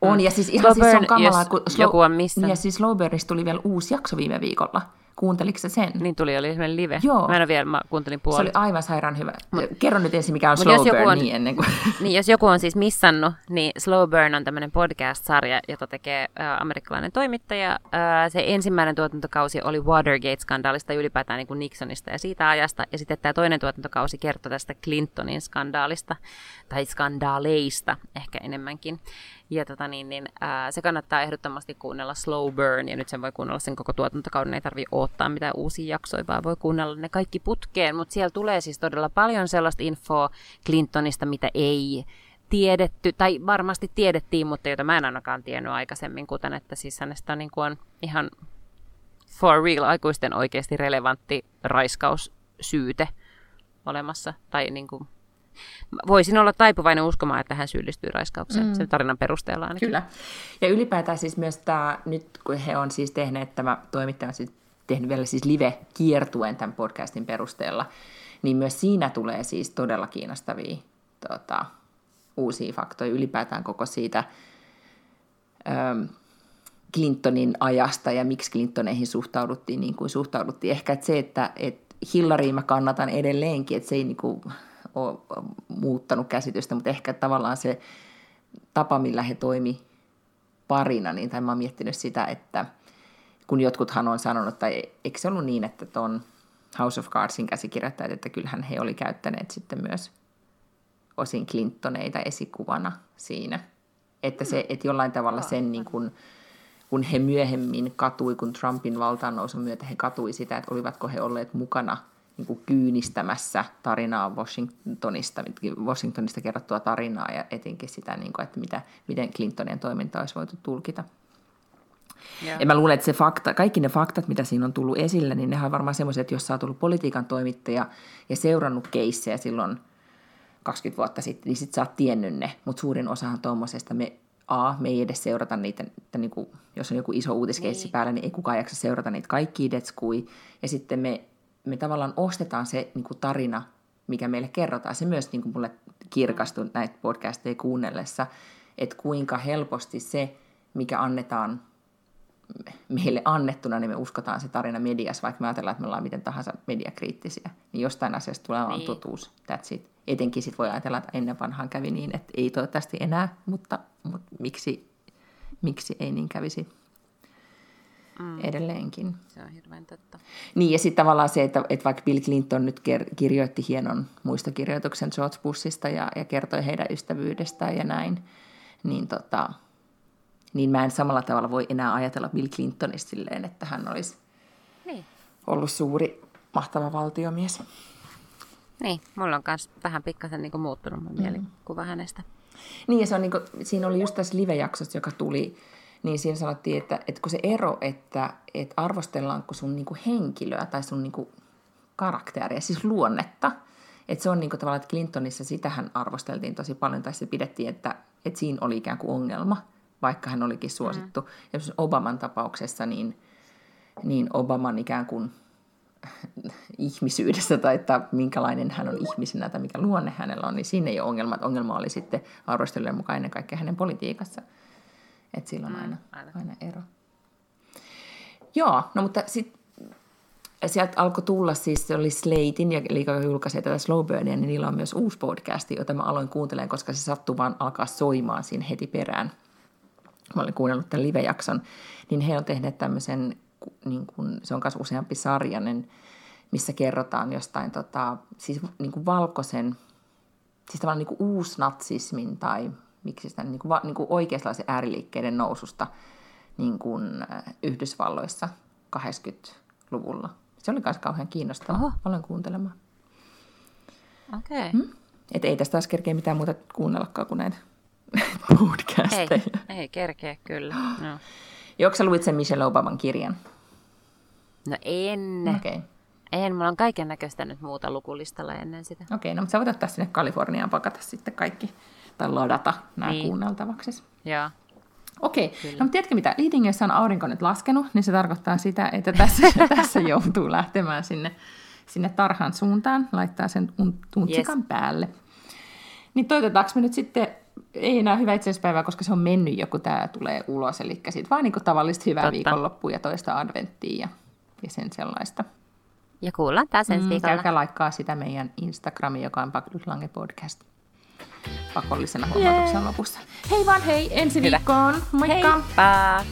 On, mm. ja siis ihan Slow siis on kamalaa, kun slow, joku on missä. Niin, ja siis Slow Burnista tuli vielä uusi jakso viime viikolla. Kuunteliko se sen? Niin tuli, oli esimerkiksi live. Joo. Mä en ole vielä, mä kuuntelin puolet. Se oli aivan sairaan hyvä. Mut, Kerro nyt ensin, mikä on Slow Burn on, niin ennen kuin... Niin, jos joku on siis missannut, niin Slow Burn on tämmöinen podcast-sarja, jota tekee äh, amerikkalainen toimittaja. Äh, se ensimmäinen tuotantokausi oli Watergate-skandaalista, ylipäätään niin kuin Nixonista ja siitä ajasta. Ja sitten tämä toinen tuotantokausi kertoi tästä Clintonin skandaalista, tai skandaaleista ehkä enemmänkin. Ja tota niin, niin, ää, se kannattaa ehdottomasti kuunnella Slow Burn, ja nyt sen voi kuunnella sen koko tuotantokauden, ei tarvitse odottaa mitään uusia jaksoja, vaan voi kuunnella ne kaikki putkeen, mutta siellä tulee siis todella paljon sellaista infoa Clintonista, mitä ei tiedetty, tai varmasti tiedettiin, mutta jota mä en ainakaan tiennyt aikaisemmin, kuten että siis hänestä niin kuin on ihan for real aikuisten oikeasti relevantti raiskaussyyte olemassa, tai niin kuin voisin olla taipuvainen uskomaan, että hän syyllistyy raiskaukseen mm. sen tarinan perusteella ainakin. Kyllä. Ja ylipäätään siis myös tämä, nyt kun he on siis tehneet, tämä toimittaja on siis tehnyt vielä siis live-kiertuen tämän podcastin perusteella, niin myös siinä tulee siis todella kiinnostavia tota, uusia faktoja ylipäätään koko siitä ähm, Clintonin ajasta ja miksi Clintoneihin suhtauduttiin niin kuin suhtauduttiin. Ehkä että se, että, että Hillarya mä kannatan edelleenkin, että se ei niin kuin, ole muuttanut käsitystä, mutta ehkä tavallaan se tapa, millä he toimi parina, niin tai mä oon miettinyt sitä, että kun jotkuthan on sanonut, tai eikö se ollut niin, että tuon House of Cardsin käsikirjoittajat, että kyllähän he oli käyttäneet sitten myös osin Clintoneita esikuvana siinä. Että, se, että jollain tavalla sen, niin kun, kun he myöhemmin katui, kun Trumpin valtaan nousun myötä he katui sitä, että olivatko he olleet mukana – niin kuin kyynistämässä tarinaa Washingtonista, Washingtonista kerrottua tarinaa ja etenkin sitä, niin kuin, että mitä, miten Clintonien toiminta olisi voitu tulkita. Yeah. Ja mä luulen, että se fakta, kaikki ne faktat, mitä siinä on tullut esille, niin ne on varmaan semmoisia, että jos sä oot ollut politiikan toimittaja ja seurannut keissejä silloin 20 vuotta sitten, niin sit sä oot tiennyt ne. Mutta suurin osahan tuommoisesta me, A, me ei edes seurata niitä, että niin kuin, jos on joku iso uutiskeissi niin. päällä, niin ei kukaan jaksa seurata niitä kaikkia detskui. Ja sitten me me tavallaan ostetaan se niin kuin tarina, mikä meille kerrotaan. Se myös niin kuin mulle kirkastui näitä podcasteja kuunnellessa, että kuinka helposti se, mikä annetaan meille annettuna, niin me uskotaan se tarina mediassa, vaikka me ajatellaan, että me ollaan miten tahansa mediakriittisiä. Niin jostain asiasta tulee niin. totuus. That's it. Etenkin sit voi ajatella, että ennen vanhaan kävi niin, että ei toivottavasti enää, mutta, mutta miksi, miksi ei niin kävisi mm. edelleenkin. Se on hirveän totta. Niin, ja sitten tavallaan se, että, että vaikka Bill Clinton nyt ker- kirjoitti hienon muistokirjoituksen George Bushista ja, ja kertoi heidän ystävyydestään ja näin, niin, tota, niin mä en samalla tavalla voi enää ajatella Bill Clintonista silleen, että hän olisi niin. ollut suuri, mahtava valtiomies. Niin, mulla on myös vähän pikkasen niin muuttunut mun mm. mielikuva hänestä. Niin, ja se on niin kuin, siinä oli just tässä live-jaksossa, joka tuli niin siinä sanottiin, että, että kun se ero, että, että arvostellaanko sun niin kuin henkilöä tai sun niin kuin karakteria, siis luonnetta, että se on niin kuin tavallaan, että Clintonissa sitähän arvosteltiin tosi paljon, tai se pidettiin, että, että siinä oli ikään kuin ongelma, vaikka hän olikin suosittu. Mm. Ja Obaman tapauksessa, niin, niin Obaman ikään kuin ihmisyydessä tai että minkälainen hän on ihmisenä tai mikä luonne hänellä on, niin siinä ei ole ongelma. Ongelma oli sitten arvostelujen mukaan ennen kaikkea hänen politiikassa. Että sillä on mm, aina, aina. aina ero. Joo, no mutta sitten sieltä alkoi tulla siis, se oli Slatein, ja eli julkaisee tätä Slowburnia, niin niillä on myös uusi podcasti, jota mä aloin kuuntelemaan, koska se sattui vaan alkaa soimaan siinä heti perään. Mä olin kuunnellut tämän live-jakson, niin he on tehneet tämmöisen, niin kuin, se on myös useampi sarjainen, missä kerrotaan jostain tota, siis niin kuin valkoisen, siis tavallaan niin kuin uusnatsismin tai miksi sitä niin kuin, niin kuin ääriliikkeiden noususta niin kuin äh, Yhdysvalloissa 80-luvulla. Se oli myös kauhean kiinnostavaa. Oho. Olen kuuntelemaan. Okei. Okay. Hmm? Et ei tästä taas kerkeä mitään muuta kuunnellakaan kuin näitä podcasteja. Ei, ei kerkeä kyllä. No, Joksa luit sen Michelle Obaman kirjan? no en. Okei. Okay. En, mulla on kaiken näköistä nyt muuta lukulistalla ennen sitä. Okei, no mutta sä voit ottaa sinne Kaliforniaan pakata sitten kaikki, tai ladata nämä niin. Kuunneltavaksi. Joo. Okei, no mutta tiedätkö mitä, Leadingissa on aurinko nyt laskenut, niin se tarkoittaa sitä, että tässä, tässä joutuu lähtemään sinne, sinne tarhan suuntaan, laittaa sen un- tuntsikan yes. päälle. Niin toivotetaanko me nyt sitten, ei enää hyvää itsenäispäivää, koska se on mennyt jo, kun tämä tulee ulos, eli sitten vaan niin tavallista hyvää Totta. viikonloppua ja toista adventtia ja, ja sen sellaista. Ja kuullaan taas ensi Mm, viikolla. käykää laikkaa sitä meidän Instagrami, joka on Paklut Lange Podcast. Pakollisena huomautuksena lopussa. Hei vaan hei, ensi Hyvä. viikkoon. Moikka! Heippa!